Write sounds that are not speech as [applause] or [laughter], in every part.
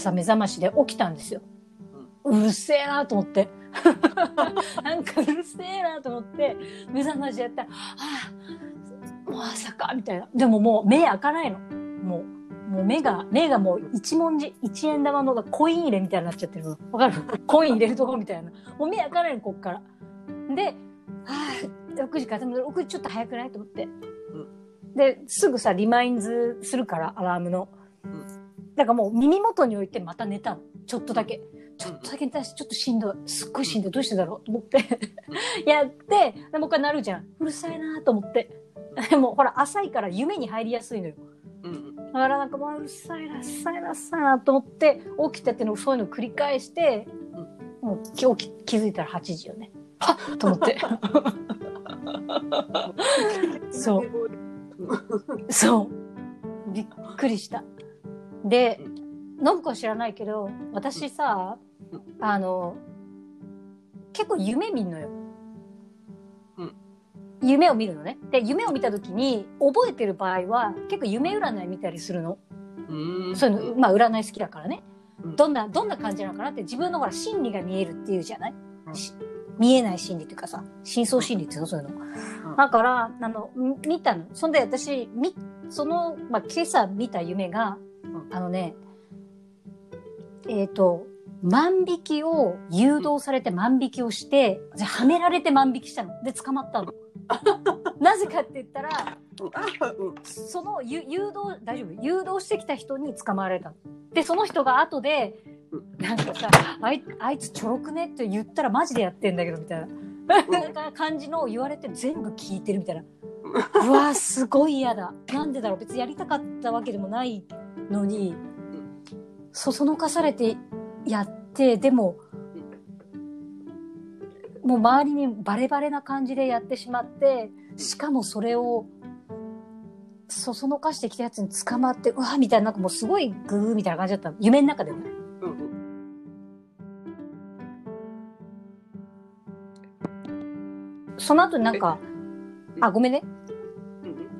朝目覚ましで起きたんですよ。うるせえなと思って。[laughs] なんかうるせえなと思って、目覚ましやったら、ああ、もう朝か、みたいな。でももう目開かないの。もう、もう目が、目がもう一文字、一円玉のコイン入れみたいになっちゃってるの。わかる？コイン入れるところみたいな。もう目開かないの、こっから。で、はあ、6時から、でも6時ちょっと早くない？と思って。で、すぐさ、リマインズするから、アラームの。だからもう耳元に置いてまた寝たの。ちょっとだけ。ちょっとだけ寝たし、ちょっとしんどい。すっごいしんどい。どうしてだろう？と思って。やって、でもう一回なるじゃん。うるさいなと思って。で [laughs] もほら、浅いから夢に入りやすいのよ。うんだからなんかもううるさいな、うるさいな、うるさいなと思って、起きたっていうのそういうのを繰り返して、もう気起き気づいたら8時よね。はっと思って。[laughs] そう。[laughs] そう。びっくりした。で、信子は知らないけど、私さ、あの、結構夢見んのよ。うん夢を見るのね。で、夢を見た時に、覚えてる場合は、結構夢占い見たりするの。うんそういうの、まあ占い好きだからね。うんどんな、どんな感じなのかなって自分のほら、心理が見えるっていうじゃない、うんし見えない心理っていうかさ、深層心理っていうの？そういうの。うんだから、あの、み見たの。そんで私、み、その、まあ、今朝見た夢が、うんあのね、えっ、と、万引きを誘導されて万引きをして、じゃはめられて万引きしたの。で、捕まったの。[laughs] なぜかって言ったら、そのゆ誘導、大丈夫？誘導してきた人に捕まわれたの。で、その人が後で、なんかさ、あいあいつちょろくねって言ったらマジでやってんだけど、みたいな。な感じのを言われて全部聞いてるみたいな。うわーすごい嫌だ。なんでだろう？別にやりたかったわけでもないのに、そそのかされてやって、でも、もう周りにバレバレな感じでやってしまって、しかもそれを、そそのかしてきたやつに捕まって、うわみたいな、なんかもうすごいグーみたいな感じだったの。夢の中でも。うんその後になんか、あ、ごめんね。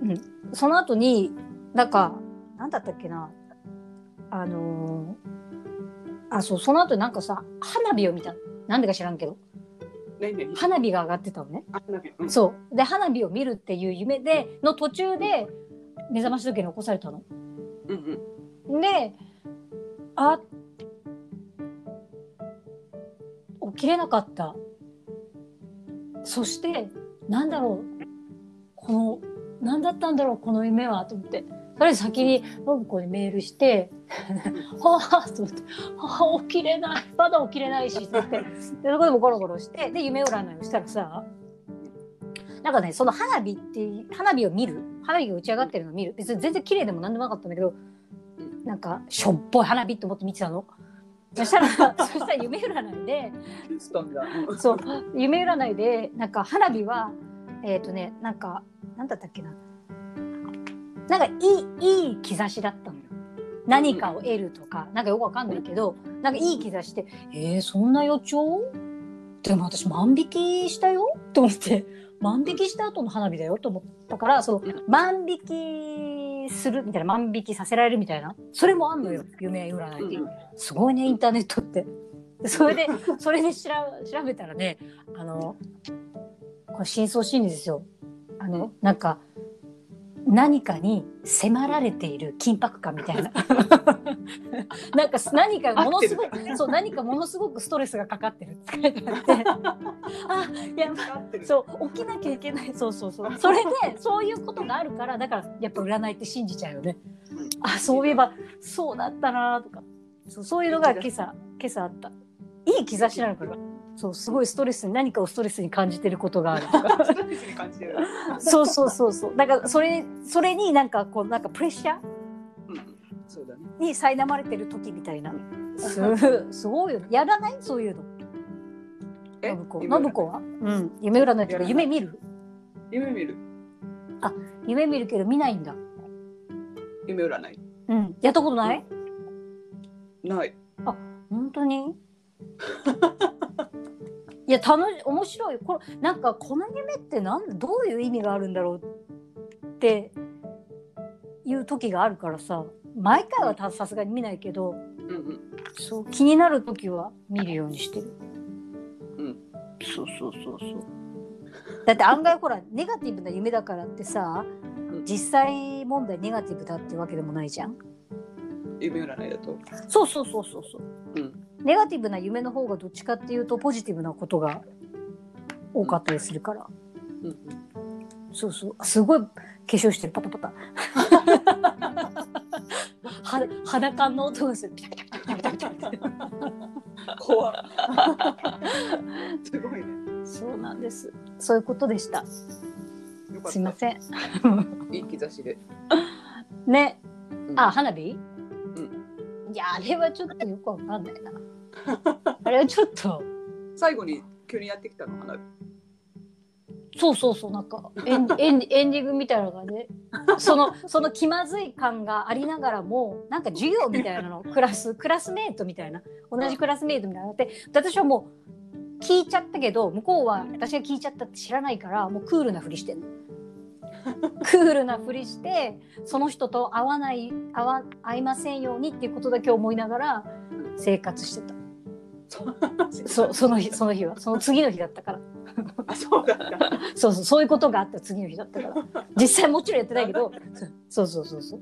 うんその後に、なんか、なんだったっけな。あのーあ、そう、その後になんかさ、花火を見たの？なんでか知らんけど。何何？花火が上がってたのね。あ花火うんそう。で、花火を見るっていう夢で、の途中で、目覚まし時計に起こされたの。うんうんで、あ、起きれなかった。そして、なんだろう。この、なんだったんだろう、この夢は、と思って。とりあえず先に、信子にメールして、[laughs] はぁ、と思って、はぁ、起きれない。まだ起きれないし、と思って。[laughs] で、そこでもゴロゴロして、で、夢占いをしたらさ、なんかね、その花火って、花火を見る？花火が打ち上がってるのを見る？別に全然綺麗でもなんでもなかったんだけど、なんか、しょっぽい花火と思って見てたの。そしたら、[laughs] そしたら夢占いで、そう、夢占いで、なんか花火は、えっ、とね、なんか、なんだったっけな。なんかいい、いい兆しだったのよ。何かを得るとか、なんかよくわかんないけど、なんかいい兆しで、えー、そんな予兆？でも私万引きしたよ？と思って、万引きした後の花火だよと思ったから、その、万引きするみたいな、万引きさせられるみたいな、それもあんのよ、夢占いって。すごいね、インターネットって。でそれで、それで調べ調べたらね、あの、これ深層心理ですよ。あの、なんか、何かに迫られている緊迫感みたいな。[laughs] なんか何かものすごく、そう、何かものすごくストレスがかかってるって書いてあって、[laughs] あ、やばそう、起きなきゃいけない。そうそうそう。それで、そういうことがあるから、だから、やっぱ占いって信じちゃうよね。あ、そういえば、そうだったなとか。そうそういうのが今朝、今朝あった。いい兆しなのかな。そう、すごいストレスに、何かをストレスに感じてることがある。とか。ストレスに感じてる。そうそうそうそう。だから、それ、それになんか、こう、なんかプレッシャー？うん。うんそうだね。に苛まれてる時みたいな。す、すごいよね。やらない？そういうの。え？信子。夢信子は？うん。夢占いとか。夢見る？夢見る。夢見るけど見ないんだ。夢占い。うん。やったことない？ない。本当に？[laughs] いや楽し面白い。これなんかこの夢ってなんどういう意味があるんだろうっていう時があるからさ。毎回はたさすがに見ないけどうんうん。そう気になる時は見るようにしてる。うん。そうそうそうそう。だって案外ほらネガティブな夢だからってさうん。実際問題ネガティブだってわけでもないじゃん夢占いだと。そうそうそうそうそううん。ネガティブな夢の方がどっちかっていうとポジティブなことが多かったりするから、うん。そうそうあすごい化粧してるパタパタ [laughs] は裸の音がするピタピタピタピタピタピタピタ怖っすごいね。そうなんですそういうことでした。すいませんいい兆しで。ねうんあ花火、いやあれはちょっとよくわかんないな [laughs] あれはちょっと最後に急にやってきたの花火。そうそうそうなんかエンエンエンディングみたいなのがねそのその気まずい感がありながらもなんか授業みたいなの [laughs] クラスクラスメートみたいな同じクラスメートみたいなって私はもう聞いちゃったけど向こうは私が聞いちゃったって知らないからもうクールなふりしてんの。クールなふりしてその人と会わない会わ会いませんようにっていうことだけ思いながら生活してた。そその日その日は。その次の日だったから。あ、そうだった。そうそうそういうことがあった次の日だったから。実際もちろんやってないけど。そうそうそうそう。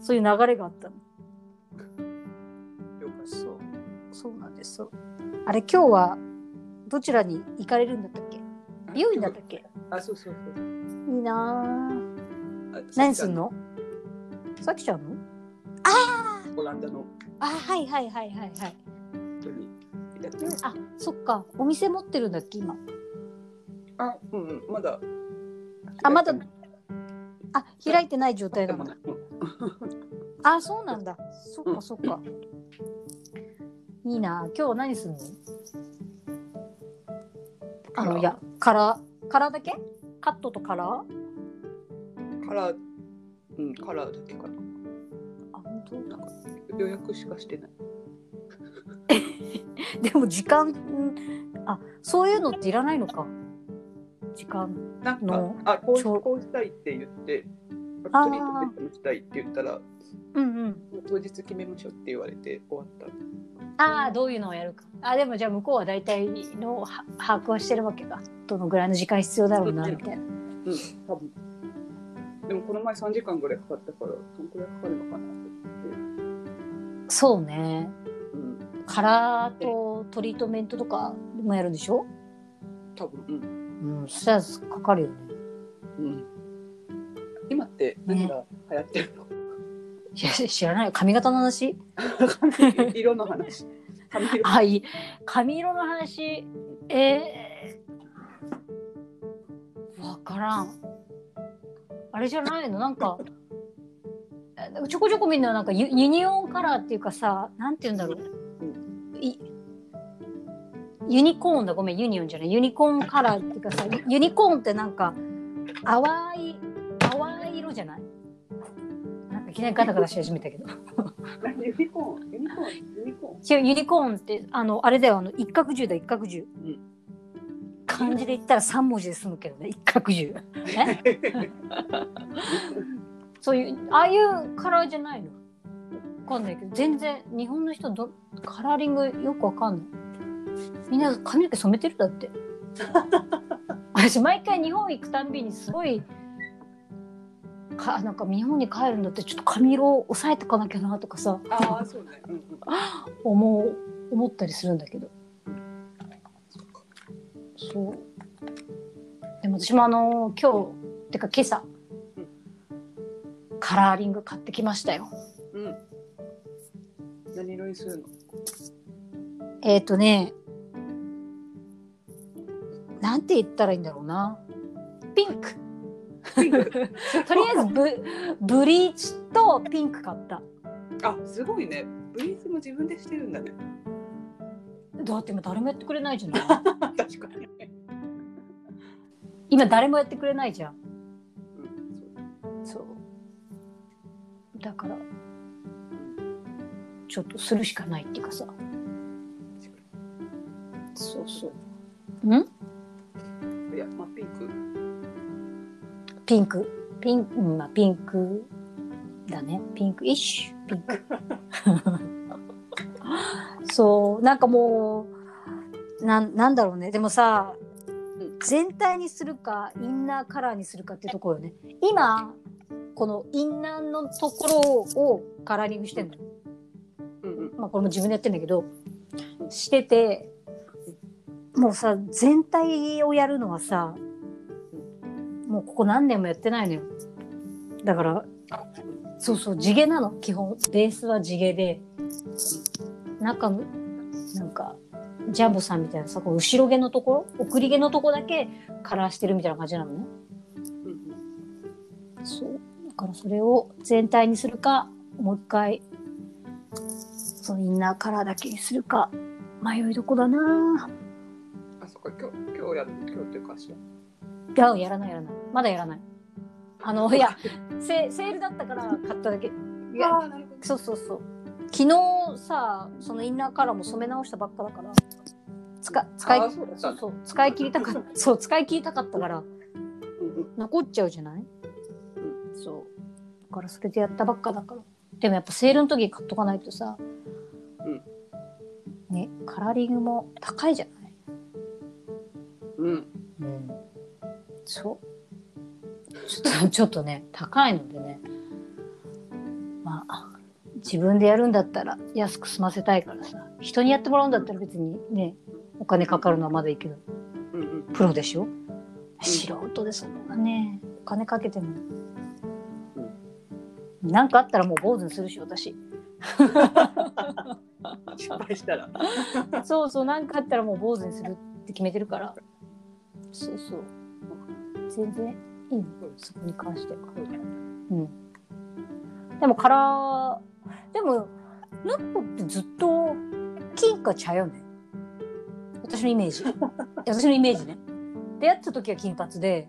そういう流れがあったの。了解そうそうなんです。そう。あれ今日はどちらに行かれるんだったっけ？美容院だったっけ？あ、そうそうそう。いいな何すんの？さきちゃんの？オランダの。あはいはいはいはいはい。人にやってます。あそっか。お店持ってるんだっけ今？あ、うんうん、まだ。あまだ。あ開いてない状態なんあそうなんだ。そっかそっか、いいな今日は何するの？あのいやカラーカラーだけ？カットとカラー？カラー、うん、カラーだけかな。あ本当なんか予約しかしてない。[laughs] でも時間んあそういうのっていらないのか時間なんかの、あ、こうこうしたいって言って、あーアクトリートセットしたいって言ったら、うんうん当日決めましょうって言われて終わった。ああどういうのをやるか。あでもじゃあ向こうは大体のは把握はしてるわけか。どのぐらいの時間必要だろうなみたいな。うん、多分。でもこの前3時間ぐらいかかったから、どのくらいかかるのかなって。そうね。うん、カラーとトリートメントとかもやるんでしょ？多分、うん。うんそしたらかかるよね。うん。今って何が流行ってるの、いや知らない。よ髪型の話？髪色の話。髪色。はい髪色の話？えー、わからん。あれじゃないの？なんかえちょこちょこみんななんかユユニオンカラーっていうかさなんて言うんだろう。いユニコーンだ。ごめんユニオンじゃない。ユニコーンカラーっていうかさユユニコーンってなんか淡い淡い色じゃない？いきなりガタガタし始めたけど。ユニコーン、ユニコーン、ユニコ違うユニコーンってあのあれだよあの一角獣だ一角獣、うん。漢字で言ったら三文字で済むけどね一角獣。[laughs] そういうああいうカラーじゃないの？わかんないけど全然日本の人どカラーリングよくわかんない。みんな髪の毛染めてるだって。[laughs] 私毎回日本行くたんびにすごいかなんか日本に帰るんだってちょっと髪色を抑えてかなきゃなとかさああ、そうね。うんうん。思う思ったりするんだけどそうでも私もあの今日てか今朝、うんカラーリング買ってきましたようん。何色にするの？えっ、ー、とねなんて言ったらいいんだろうなピンク。[laughs] とりあえずブブリーチとピンク買った。あ、すごいね。ブリーズも自分でしてるんだね。だって今誰もやってくれないじゃない [laughs] 確かに。今誰もやってくれないじゃん。うん、そうそう。だからちょっとするしかないっていうかさ。そうそうん？いや、まあ、ピンク。ピンク。ピンクまあピンク。だね。ピンク。イッシュピンク。[laughs] そう。なんかもうなんなんだろうね。でもさうん全体にするかインナーカラーにするかっていうところよね。今このインナーのところをカラーリングしてんの。ようんうん。まあこれも自分でやってんだけどしててもうさ全体をやるのはさもうここ何年もやってないのよ。だからあそうそう地毛なの。基本。ベースは地毛で。中のなんかジャンボさんみたいなさこう後ろ毛のところ？送り毛のとこだけカラーしてるみたいな感じなのね。うんそう。だからそれを全体にするかもう一回そのインナーカラーだけにするか迷いどこだなあそっか。今日今日やる今日っていうかしらいややらないやらない。まだやらない。あのいやセセールだったから買っただけ。いやあーなるほど。そうそうそう。昨日さそのインナーカラーも染め直したばっかだから使使いそうだそう使い切りたかった。そう使い切りたかったからうんうん。残っちゃうじゃない、そう。だからそれでやったばっかだから。でもやっぱセールの時に買っとかないとさ、ねカラーリングも高いじゃない、うんそう。ちょっと [laughs] ちょっとね高いのでね。まあ自分でやるんだったら安く済ませたいからさ。人にやってもらうんだったら別にねお金かかるのはまだいいけど。うんうん。プロでしょ？素人でそんなね。お金かけても。なんかあったらもう坊主にするし私。失敗したら。[laughs] そうそうなんかあったらもう坊主にするって決めてるから。そうそう全然いいの。そこに関しては。うん。でもカラーでもヌッポってずっと金か茶よね。私のイメージ。[laughs] 私のイメージね。出会った時は金髪で。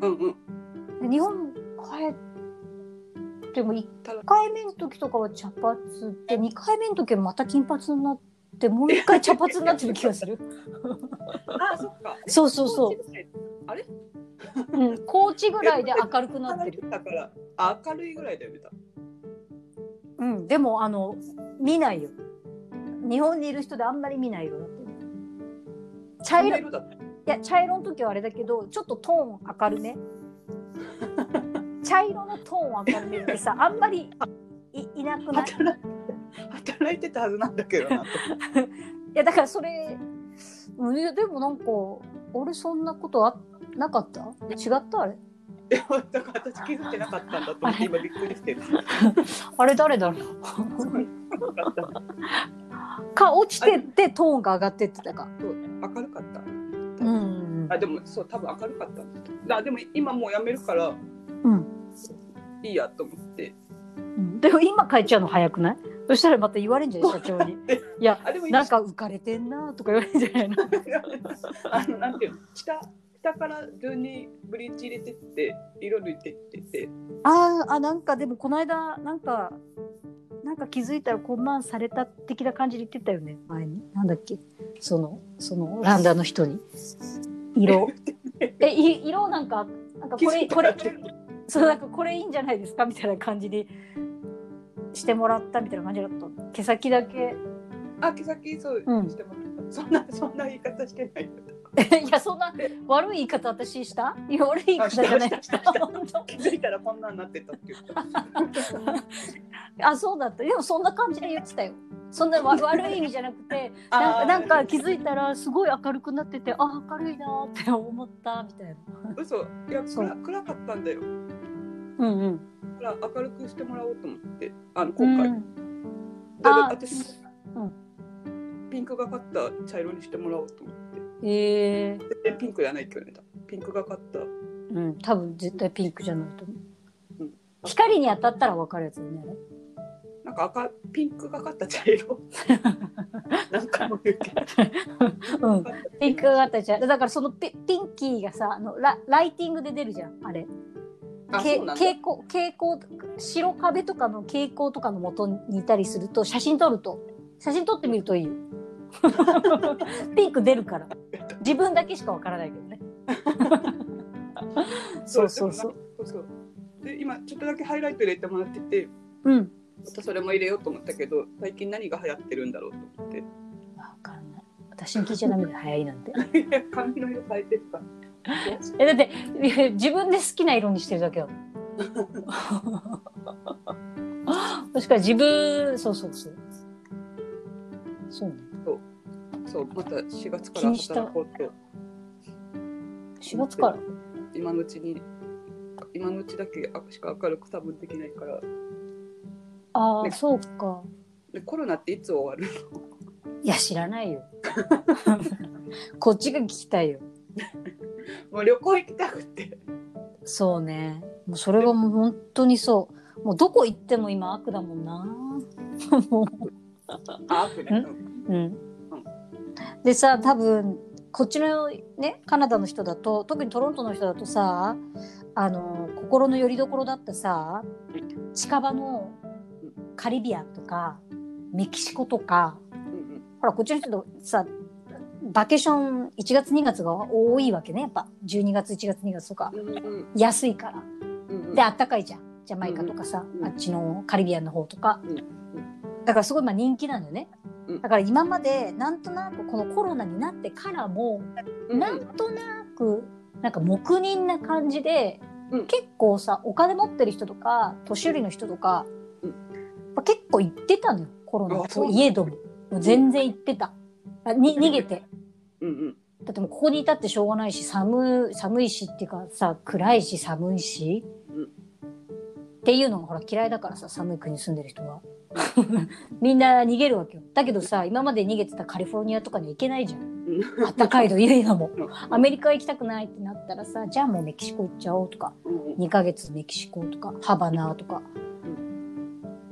うんうん。で日本帰っても1ただ回目の時とかは茶髪で2回目の時はまた金髪になってもう一回茶髪になってる気がする。あそっか。そうそうそう、あれ？うん、高知ぐらいで明るくなってる、だから。あ明るいぐらいだよね多分うん、でもあの見ないよ。日本にいる人であんまり見ない色だってる。茶色色だったや茶色の時はあれだけどちょっとトーン明るめ。[laughs] 茶色のトーン明るめってさあんまりいいなくない働いてたはずなんだけどなと。[laughs] いやだからそれでもなんか俺そんなことあなかった？違った？あれ？いやだから私気づいてなかったんだと思って今びっくりしてる。[laughs] あれ誰だろう？か落ちてってトーンが上がってってたか。明るかった。うん。うんあでもそう多分明るかった。んだあでも今もうやめるからうん。いいやと思って。うんでも今変えちゃうの早くない？そしたらまた言われんじゃない [laughs] 社長に。[laughs] いやなんか浮かれてんなとか言われるんじゃないの？[laughs] あのなんていうの？下下から順にブリーチ入れてって色抜いてって。てあーあなんかでもこの間なんかなんか気づいたらこんなんされた的な感じで言ってたよね前に。なんだっけ？そのそのランダーの人に。色。えい色なんかなんかこれこれそうなんかこれいいんじゃないですか？みたいな感じでしてもらったみたいな感じだった。毛先だけ。あ毛先そううん。してもらった、そんなそんな言い方してない。よ [laughs] いやそんな悪い言い方私した？いや悪い言い方じゃない。気づいたらこんなんなってたって言ったあそうだった。でもそんな感じで言ってたよ。そんなわ [laughs] 悪い意味じゃなくてなんかあーなんか気づいたらすごい明るくなっててあ明るいなーって思ったみたいな。嘘。いや暗暗かったんだよ。うんうん。だから明るくしてもらおうと思ってあのう今回、んだからあ私、うん。ピンクがかった茶色にしてもらおうと思って。えー、ピンクじゃないけどねピンクがかった。うん多分絶対ピンクじゃないと思う、うん。光に当たったら分かるやつねなんか赤ピンクがかった茶色。[laughs] なんかも言うけど。うん。ピンクがあったじゃんだからそのピピンキーがさあのラライティングで出るじゃんあれ蛍光蛍光白壁とかの蛍光とかの元にいたりすると写真撮ると写真撮ってみるといいよ。[laughs] ピンク出るから。自分だけしかわからないけどね。[laughs] そうそうそうで今ちょっとだけハイライト入れてもらっててうん。またそれも入れようと思ったけど最近何が流行ってるんだろうと思って。わかんない。私に聞いちゃダメだよ流行りなんて。[laughs] 髪の色変えてるかえだって自分で好きな色にしてるだけだもんもしか自分そうそうそう。そうね。そうまた4月から働こうと。4月から？今のうちに今のうちだけしか明るく多分できないから。ああ、ね。そうか。でコロナっていつ終わるの？いや知らないよ。[laughs] こっちが聞きたいよ [laughs] もう旅行行きたくて。そうね。もうそれはもう本当にそう。もうどこ行っても今悪だもんな。もう。あ悪ねうん、でさ多分こっちのねカナダの人だと特にトロントの人だとさあの心の拠り所だったさ近場のカリビアンとかメキシコとかうんうん。ほらこっちの人とさバケーション1月2月が多いわけねやっぱ。12月1月2月とか。安いから。うんうん。であったかいじゃん。ジャマイカとかさ、うんあっちのカリビアンの方とか、うんだからすごいまあ人気なのよね、うん。だから今までなんとなくこのコロナになってからも、うんなんとなくなんか黙認な感じで、うん。結構さお金持ってる人とか年寄りの人とか、うん。まあ、結構行ってたのよコロナ。あそうといえども。全然行ってたあに逃げて。うんうん。だってもうここにいたってしょうがないし寒い寒いしっていうかさ暗いし寒いし、うんっていうのがほら嫌いだからさ寒い国に住んでる人は。[laughs] みんな逃げるわけよ。だけどさ今まで逃げてたカリフォルニアとかには行けないじゃん。うん。あったかいというのも。うん。アメリカ行きたくないってなったらさじゃあもうメキシコ行っちゃおうとか。うん2ヶ月メキシコとかハバナとか、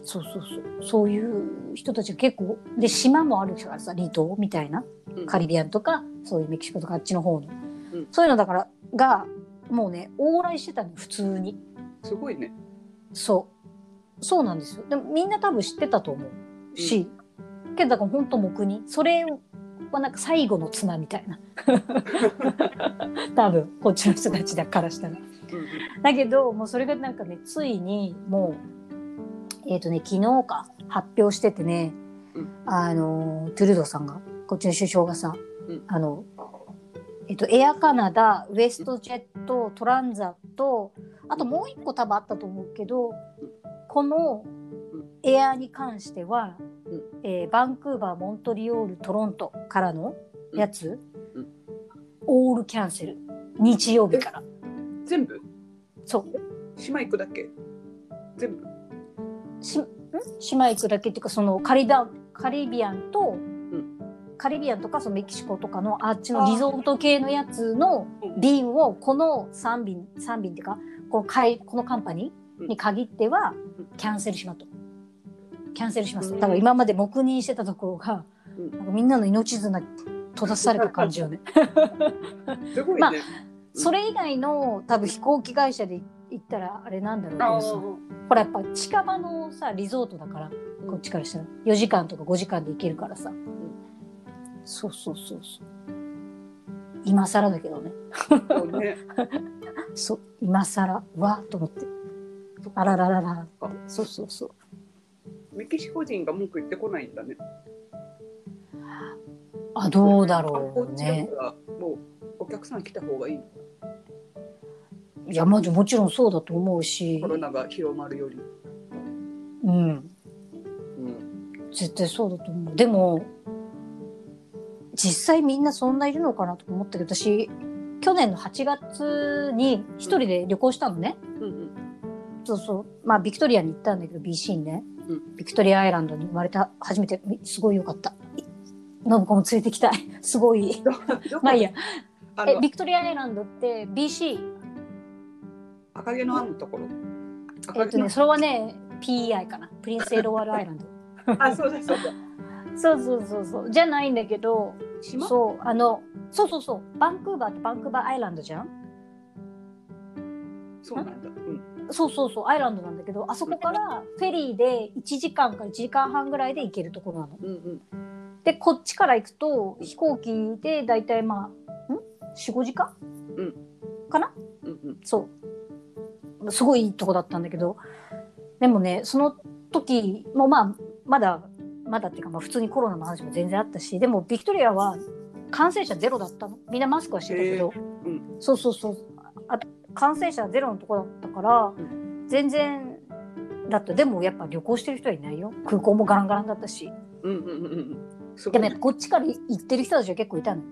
そうそうそう。そういう人たちが結構で島もあるからさ離島みたいな。うん。カリビアンとかそういうメキシコとかあっちの方の、うん。そういうのだからがもうね往来してたのよ普通に。すごいね。そう。そうなんですよ。でもみんな多分知ってたと思う。し、けどだから本当黙認。それはなんか最後の綱みたいな。[laughs] 多分こっちの人たちだからしたら。うん。だけどもうそれがなんかねついにもうえっ、とね昨日か発表しててね、うん。あのトゥルードさんがこっちの首相がさ、うん。あのえっとエアカナダウエストジェットトランザとあともう一個多分あったと思うけどこのエアに関しては、うん。えーバンクーバーモントリオールトロントからのやつ、うん。オールキャンセル日曜日から。全部？そう。島行くだけ？全部？しん？島行くだけっていうかそのカリダカリビアンと、カリビアンとかそのメキシコとかのあっちのリゾート系のやつのうん。便をこの3便3便っていうかこのかいこのカンパニーに限ってはうん。キャンセルしますと。キャンセルしますと。うん。だから今まで黙認してたところが、うん。なんかみんなの命綱に閉ざされた感じよね、[laughs] [laughs] まあそれ以外の多分飛行機会社で行ったらあれなんだろうけあどさほらやっぱ近場のさリゾートだからうん。こっちからしたら。4時間とか5時間で行けるからさ、そうそうそうそう。今更だけどね。そうね。[laughs] そう今更わーと思って。あららららそうそうそう。メキシコ人が文句言ってこないんだね。あどうだあろうね。もうお客さん来た方がいいのいやまずもちろんそうだと思うし。コロナが広まるより、うん。うん、絶対そうだと思う。でも実際みんなそんないるのかなとか思ったけど私去年の8月に一人で旅行したのね、うんうん。そうそう。まあビクトリアに行ったんだけど BC にね、うん。ビクトリアアイランドに生まれた。初めてすごい良かった。信子も連れてきたい。すごい。まあいいや。えビクトリアアイランドって BC 赤毛のアンのところ。え赤毛の。っとねそれはね PEI かな。プリンスエドワールアイランドあそうだそうだ。そうそうそうそう。じゃないんだけど島？そうあのそうそうそう。バンクーバーってバンクーバーアイランドじゃん？そうなんだ、うん、そうそうそうアイランドなんだけどあそこからフェリーで1時間から1時間半ぐらいで行けるところなの。うんうん。でこっちから行くと飛行機でだいたいまあん？45時間、うん。かな？うんうん。そうすごいいいとこだったんだけどでもねその時もまあまだまだっていうか、まあ、普通にコロナの話も全然あったしでもビクトリアは感染者ゼロだったの。みんなマスクはしてたけど、うん。そうそうそう。あ感染者ゼロのとこだったから、う全然だった。でもやっぱ旅行してる人はいないよ。空港もガランガランだったし。うんうんうんうん。でもこっちから行ってる人たちは結構いたの。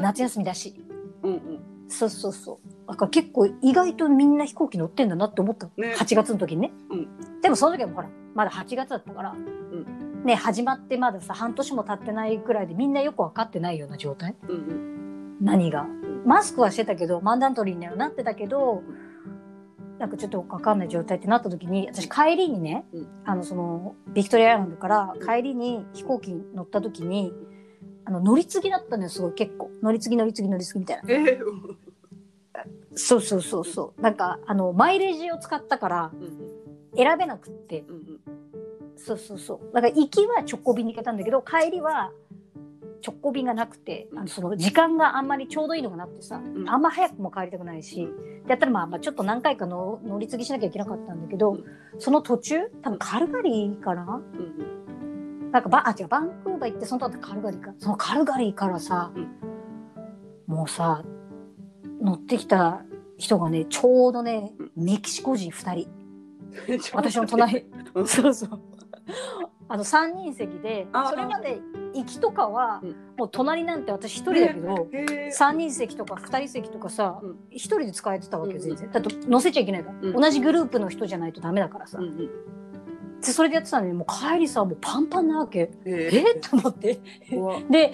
夏休みだし。うんうん。そうそうそうだから結構意外とみんな飛行機乗ってんだなって思った。の、ね。8月の時にね、うでもその時はほらまだ8月だったから、ね始まってまださ半年も経ってないくらいでみんなよく分かってないような状態。うんうん。何が。マスクはしてたけどマンダントリーにはなってたけどなんかちょっと分かんない状態ってなった時に私帰りにね、うん。あのそのビクトリアアイランドから帰りに飛行機に乗った時にあの乗り継ぎだったのよすごい結構。乗り継ぎ乗り継ぎ乗り継ぎみたいな。ええうんそうそうそうそう。なんかあのマイレージを使ったからうん選べなくって。うんうん。そうそうそう。だから行きは直行便に行けたんだけど帰りは直行便がなくてあのその時間があんまりちょうどいいのがなってさ、ん。あんま早くも帰りたくないしでやったらまあまあちょっと何回かの乗り継ぎしなきゃいけなかったんだけど、うん。その途中多分カルガリーかな？うんなんかバあ違うバンクーバー行ってその後カルガリーか。そのカルガリーからさ、うん。もうさ乗ってきた人がねちょうどねメキシコ人2人。うん。私の隣。うん。そうそう。あの3人席でそれまで行きとかはうん。もう隣なんて私一人だけど、へえ3人席とか2人席とかさうん。一人で使えてたわけようん。全然。だって乗せちゃいけないから、うん。同じグループの人じゃないとダメだからさ、うんうん。でそれでやってたのにもう帰りさもうパンパンなわけ。ええ？っと思って。で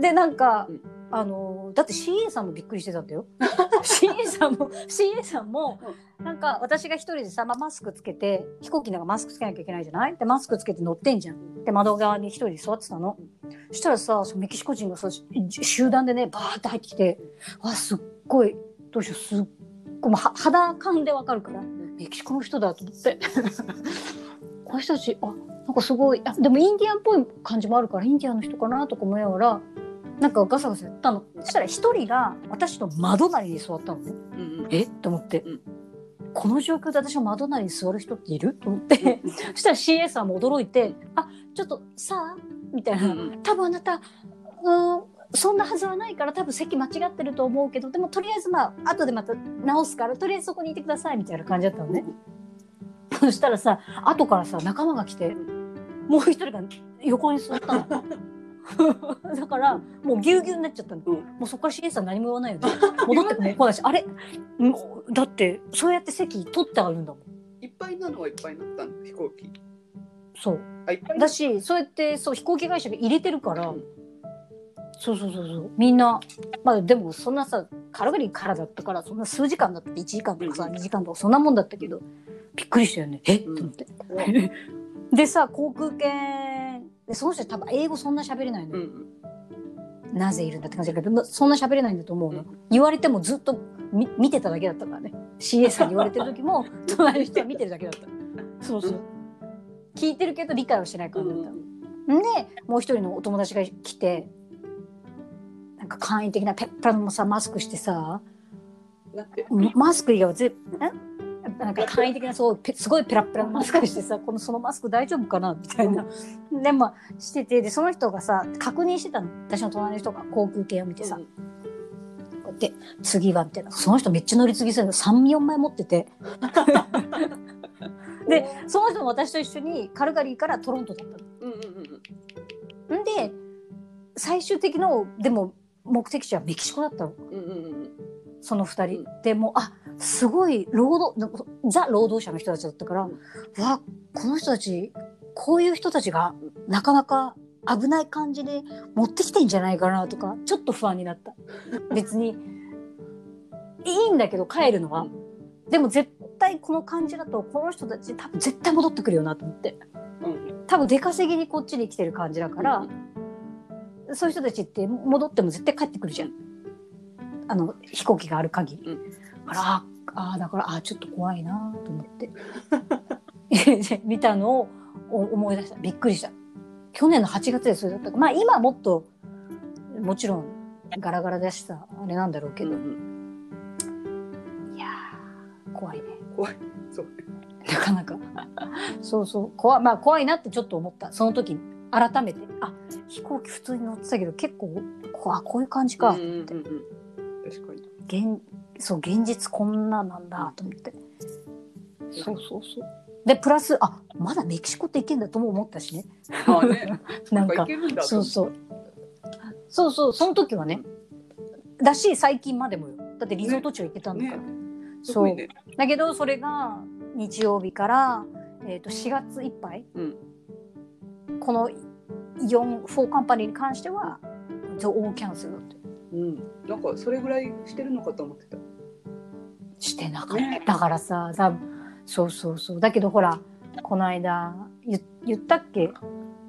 でなんか、うんあのだって CA さんもびっくりしてたんだよ。[laughs] CA さんも CA さんもなんか私が一人でさ、まあ、マスクつけて飛行機なんかマスクつけなきゃいけないじゃない？でマスクつけて乗ってんじゃん。で窓側に一人で座ってたの。そしたらさそのメキシコ人がさし集団でねバーって入ってきてわすっごいどうしようすっごいもうは肌感でわかるからメキシコの人だと思って。[laughs] この人たちあなんかすごいあでもインディアンっぽい感じもあるからインディアンの人かなとか思いながらなんかガサガサやったの。そしたら一人が私の窓なりに座ったのね。うんうん。え？と思って、うん。この状況で私の窓なりに座る人っている？と思って。[laughs] そしたら CA さんも驚いて「あちょっとさあ」みたいな。うん「多分あなたうーんそんなはずはないから多分席間違ってると思うけどでもとりあえずまあ後でまた直すからとりあえずそこにいてください」みたいな感じだったのね。そしたらさ後からさ仲間が来てもう一人が横に座ったの。[laughs] [laughs] だからもうぎゅうぎゅうになっちゃったの。うん。もうそこから CA さん何も言わないよね。[laughs] 戻っても来ないしあれ？だってそうやって席取ってあるんだもん。いっぱいなのはいっぱいになったの飛行機。そう。だしそうやってそう飛行機会社が入れてるから、うん。そうそうそうそう。みんなまあでもそんなさカルガリーからだったからそんな数時間だって1時間とかさ、うん。2時間とかそんなもんだったけどびっくりしたよね。え？っ、うん。と思って。[laughs] でさ航空券でその人多分英語そんな喋れないのよ、うんなぜいるんだって感じだけどまそんな喋れないんだと思うの、うん。言われてもずっとみ見てただけだったからね。CA さんに言われてる時も [laughs] 隣の人は見てるだけだった。そうそう。聞いてるけど理解はしてない感じだった、でもう一人のお友達が来てなんか簡易的なペッパラのさマスクしてさマスク以外はぜんなんか簡易的なそうペすごいペラッペラのマスクしてさこのそのマスク大丈夫かなみたいな。でまあしててでその人がさ確認してたの私の隣の人が航空券を見てさ、こうやって次はみたいな。その人めっちゃ乗り継ぎするの。34枚持ってて。でその人も私と一緒にカルガリーからトロントだったの。うんうんうんん。で最終的のでも目的地はメキシコだったの。うんうんうんその2人、でもうあすごい労働ザ労働者の人たちだったから、うんわこの人たちこういう人たちがなかなか危ない感じで持ってきてんじゃないかなとかちょっと不安になった。別にいいんだけど帰るのは、でも絶対この感じだとこの人たち多分絶対戻ってくるよなと思って。うん。多分出稼ぎにこっちに来てる感じだから、そういう人たちって戻っても絶対帰ってくるじゃん。あの飛行機がある限り。うん。だからああだからあちょっと怖いなと思って。[laughs] 見たのをお思い出した。びっくりした。去年の8月でそれだったまあ今はもっともちろんガラガラだしさあれなんだろうけど、うんうん。いやー怖いね。怖い。そう。なかなか。そうそう。怖,、まあ、怖いなってちょっと思った。その時に改めて。あ飛行機普通に乗ってたけど結構こあこういう感じか。うんうんうんうん。確かに。現そう現実こんななんだと思って。そうそうそう。でプラスあまだメキシコって行けんだとも思ったしね。ああね、[laughs] なんかそうそう。そうそうその時はねだし最近までもよ。だってリゾート地は行ってたんだから、ね。そう。ね。だけどそれが日曜日から、えー、と4月いっぱい、うん。この4、4カンパニーに関しては、じゃあ大キャンセルだって。うん。なんかそれぐらいしてるのかと思ってた。してなかった。ねだからさ、多分そうそうそう。だけどほら、この間、言言ったっけ？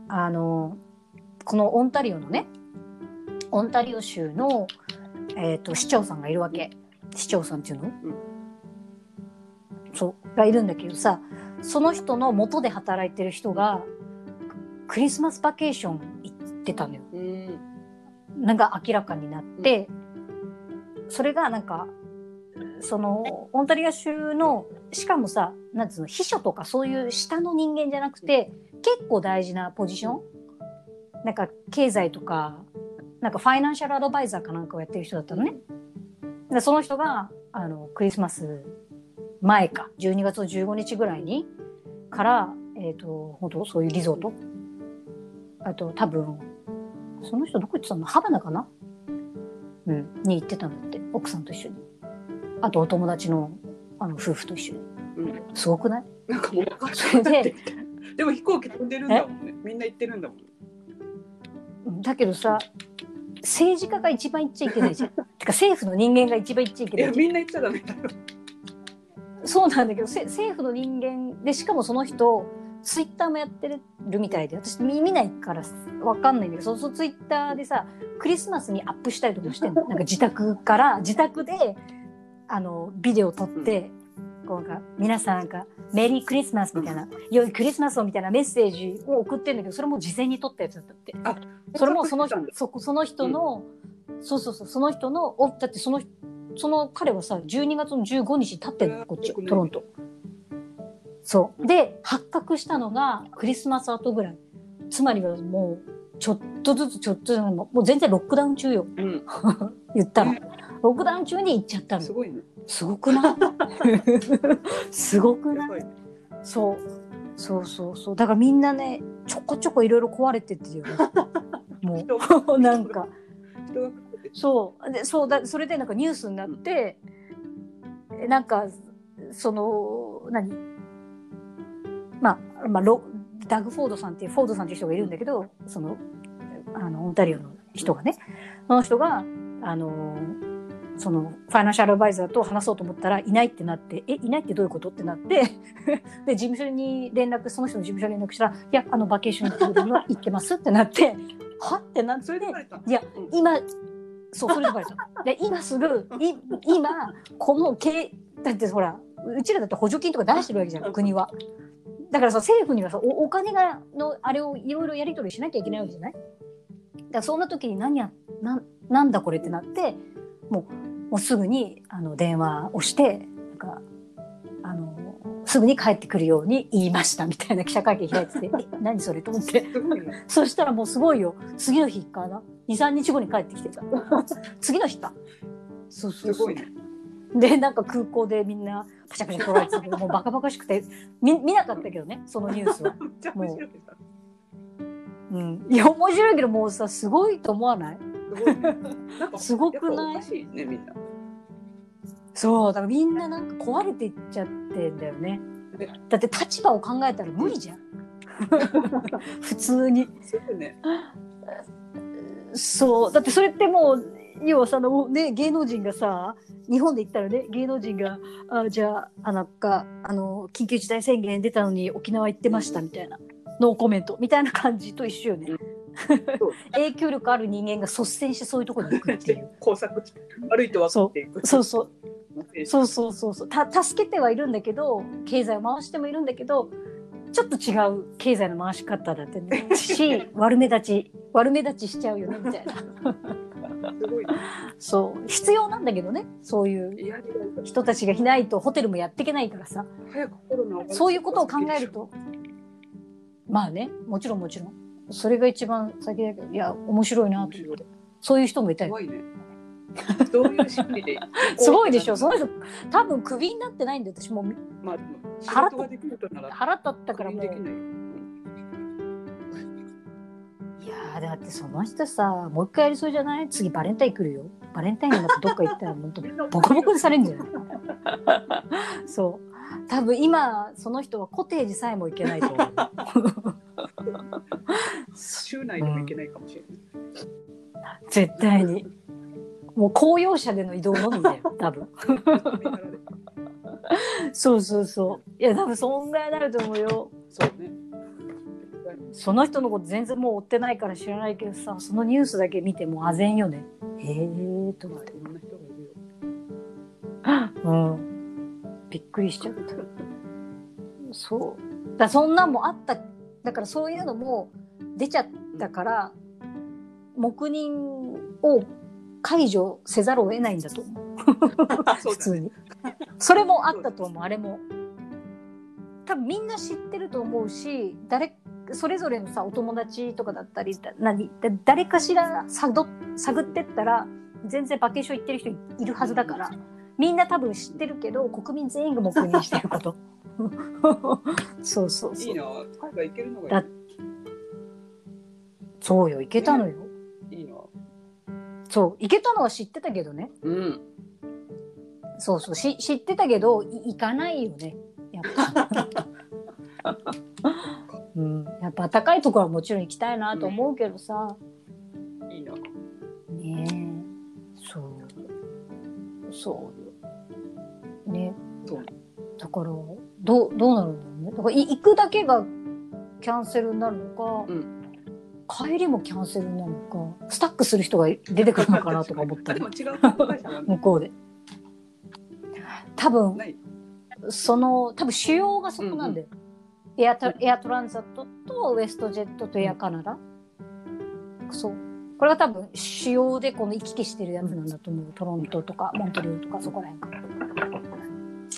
あの、このオンタリオのね、オンタリオ州の、えー、と市長さんがいるわけ。市長さんっていうの、そう、がいるんだけどさ、その人の元で働いてる人が、クリスマスバケーション行ってたのよ。うん。なんか明らかになって、それがなんかそのオンタリア州のしかもさなんつうの秘書とかそういう下の人間じゃなくて結構大事なポジション？なんか経済とかなんかファイナンシャルアドバイザーかなんかをやってる人だったのね。でその人があのクリスマス前か12月の15日ぐらいにから、えー、と本当そういうリゾート？あと多分その人どこ行ってたの？ハバナかな？うん。に行ってたんだって。奥さんと一緒に。あとお友達のあの夫婦と一緒に。うん。すごくない？なんかもう分かって。でも飛行機飛んでるんだもんね。みんな行ってるんだもん。うんだけどさ、政治家が一番言っちゃいけないじゃん。[laughs] てか政府の人間が一番言っちゃいけないじみんな行っちゃダメだよ。そうなんだけど、せ政府の人間で、しかもその人、ツイッターもやってるみたいで、私見見ないからわかんないんだけど、そうそうツイッターでさ、クリスマスにアップしたりとかしてんの。[laughs] なんか自宅から、自宅で、あの、ビデオ撮って、こうなんか、皆さんなんか、メリークリスマスみたいな、良いクリスマスをみたいなメッセージを送ってんだけど、それも事前に撮ったやつだったって。あ、それもそのそその人の、そうそうそうその人のおだってそのその彼はさ12月の15日に立ってるのこっちトロントそう。で発覚したのがクリスマス後ぐらいつまりはもうちょっとずつちょっとずつもう全然ロックダウン中よ。うん。言ったら。ねロックダウン中に行っちゃったの。すごいね。すごくない？[laughs] すごくない？そう。そうそうそう。だからみんなねちょこちょこいろいろ壊れてってるよね。[laughs] もう。なんか。そう。でそうだそれでなんかニュースになって、えなんかその何？まあ、まあ、ロダグ・フォードさんっていうフォードさんっていう人がいるんだけどそのあのオンタリオの人がね。その人があのそのファイナンシャルアドバイザーと話そうと思ったらいないってなってえいないってどういうことってなって [laughs] で事務所に連絡その人の事務所に連絡したら「いやあのバケーションに行ってるのは行ってます」ってなって「は?」ってなっていやうん今そうそれでバレたで今すぐい今この経だってほらうちらだって補助金とか出してるわけじゃん国はだからさ政府にはさおお金がのあれをいろいろやり取りしなきゃいけないわけじゃない？だからそんな時に何やなんなんだこれってなってもうもうすぐにあの電話をしてなんかあのすぐに帰ってくるように言いましたみたいな記者会見開いててえ [laughs] 何それ？と思って。[laughs] そしたらもうすごいよ。次の日かな。2、3日後に帰ってきてた。次の日か。そうそうそう。すごいね。で、なんか空港でみんなパシャパシャ取られてたけど、もうバカバカしくて、見見なかったけどね、そのニュースは。めっちゃ面白いさ。うん。いや、面白いけど、もうさ、すごいと思わない？すごくない？かしいねみんな。そう、だからみんななんか壊れていっちゃってんだよねね。だって立場を考えたら無理じゃん。[laughs] 普通に。そうだってそれってもう要はそのね芸能人がさ日本で言ったらね芸能人があじゃああなんかあの緊急事態宣言出たのに沖縄行ってましたみたいなノーコメントみたいな感じと一緒よね。[laughs] 影響力ある人間が率先してそういうところに行くっていう。[laughs] 工作歩いて渡っていく。そうそう。そうそうそうそう。た助けてはいるんだけど経済を回してもいるんだけどちょっと違う経済の回し方だってね。[laughs] し悪目立ち悪目立ちしちゃうよねみたいな。すごいね。そう。必要なんだけどねそういう人たちがいないとホテルもやっていけないからさ。そういうことを考えると。まあねもちろんもちろん。それが一番先だけどいや面白いなと思って。そういう人もいたよ。ね。[laughs] どういう心理で。[laughs] すごいでしょ。その人多分クビになってないんで私も。うまあ、腹った。からもう。いやーだってその人さもう一回やりそうじゃない？次バレンタイン来るよ。バレンタインになってどっか行ったら本当 [laughs] ボコボコにされるんじゃない？そう。多分今その人はコテージさえも行けないと思う。週内でもいけないかもしれない。絶対にもう公用車での移動のみだよ [laughs] 多分。[laughs] そうそうそう。いや多分そんぐらいになると思うよ。そうね。その人のこと全然もう追ってないから知らないけどさそのニュースだけ見てもうあぜんよね。へえと思っていろんな人がいるよ。[laughs] うん。びっくりしちゃった。そう。だそんなんもあった。だからそういうのも出ちゃったから黙認を解除せざるを得ないんだと [laughs] 思う。普通にそれもあったと思うあれも多分みんな知ってると思うし誰それぞれのさお友達とかだったりだ何だ誰かしら探探ってったら全然バケーション行ってる人いるはずだからみんな多分知ってるけど国民全員が黙認してること [laughs] そうそうそいういな。海外行けるのがだそうよ行けたのよいいいな。そう行けたのは知ってたけどね。うん。そうそうし知ってたけどい行かないよね。やっぱ、[laughs] うん、やっぱ高いところはもちろん行きたいなと思うけどさ、いいな。ねえ。そう。そうね。そう。だからどうどうなるんだろうね。だからい行くだけがキャンセルになるのか、うん帰りもキャンセルになるのかスタックする人が出てくるのかなとか思ったり。[laughs] 向こうで。多分。その多分主要がそこなんだよ、エアトエアトランザットとウエストジェットとエアカナダ、そう。これが多分主要でこの行き来してるやつなんだと思う。トロントとかモントリオールとかそこら辺から。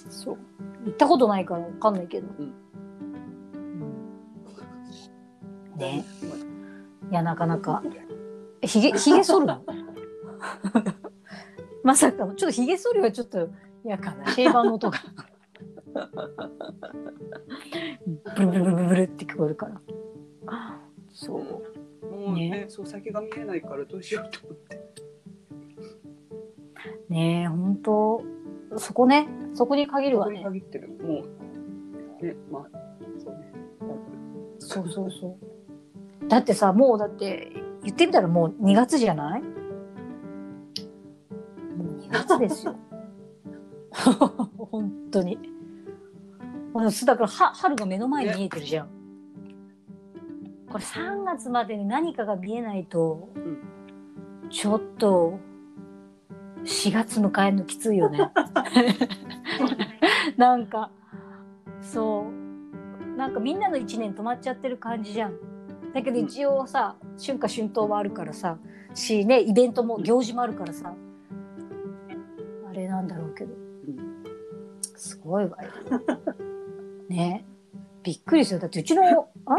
そう。行ったことないからわかんないけど、うん。うんねいやなかなか。ひげひげ剃るの？[laughs] まさかの。ちょっとひげ剃りはちょっと嫌かな。シェーバーの音が。ブルブルブルブルって聞こえるから。そう。もうねね。そう先が見えないからどうしようと思って。ねえ本当そこね。そこに限るわね。限ってる。もう、ね、まあ、そうね。そうそうそうだってさもうだって言ってみたらもう2月じゃない？もう2月ですよ。本当に。だからは春が目の前に見えてるじゃん、これ3月までに何かが見えないと、ん。ちょっと4月迎えるのきついよね。[laughs] なんかそう。なんかみんなの1年止まっちゃってる感じじゃんだけど一応さ、春夏春冬もあるからさしねイベントも行事もあるからさあれなんだろうけどうんすごいわよ。[laughs] ねびっくりする。だってうちの、あ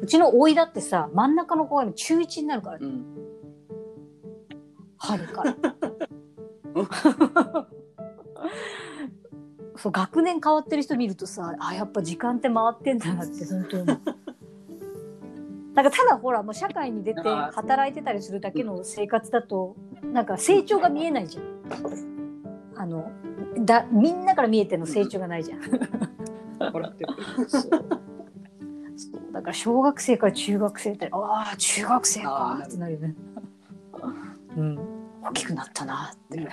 うちの甥いだってさ、真ん中の子が中1になるから、うん。春から。[laughs] そう、学年変わってる人見るとさ、あ、やっぱ時間って回ってんだなって、本当に。なんかただほらもう社会に出て働いてたりするだけの生活だとなんか成長が見えないじゃん。あのだみんなから見えての成長がないじゃん。[laughs] 笑ってる。そうだから小学生から中学生ってああ中学生かってなるよね。[laughs] うん大きくなったなって。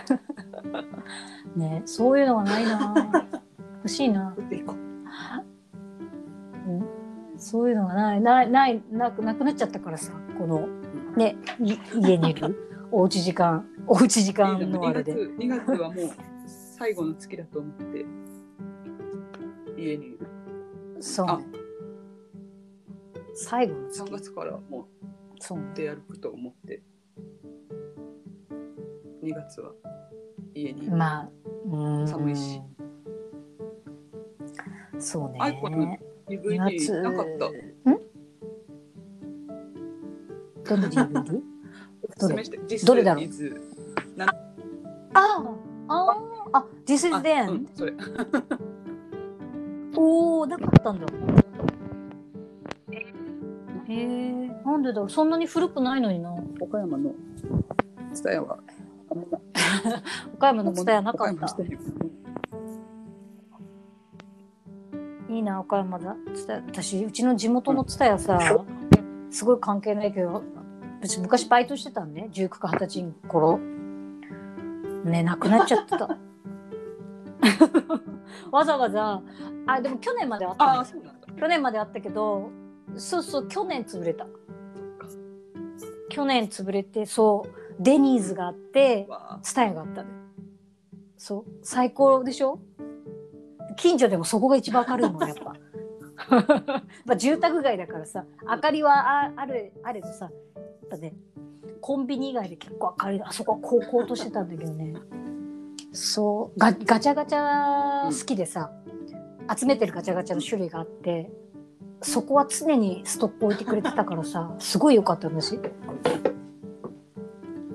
ねそういうのがないな。欲しいな。そういうのがない。ないないなくなくなっちゃったからさこのねい家にいる。[laughs] おうち時間。おうち時間のあ2れ月で。2月はもう最後の月だと思って。家にいる。あそうね。最後の3月からもそうね。う出歩くと思って。2月は家に。まあうーん。寒いし。そうね DVD なかった。ん？どの DVD? [laughs] おすすめして。This どれだろう？is ああああ This is あ then、うん、それ。[laughs] おおなかったんだ。へえなんでだろう？そんなに古くないのにな。岡山の。蔦屋は。あんま岡山のなかったいいな岡山だ。蔦屋私うちの地元の蔦屋さすごい関係ないけど私昔バイトしてたんね。19か20歳の頃。ねなくなっちゃってた。[laughs] わざわざ。あでも去年まであったあそうなんだ。去年まであったけどそうそう去年潰れた。去年潰れてそうデニーズがあってわツタヤがあったのよ。そう最高でしょ？近所でもそこが一番明るいもんやっぱ。[laughs] まあ住宅街だからさ明かりはああるあれどさやっぱねコンビニ以外で結構明るいあそこは高校としてたんだけどね。そうガガチャガチャ好きでさ、集めてるガチャガチャの種類があってそこは常にストック置いてくれてたからさすごい良かったんだし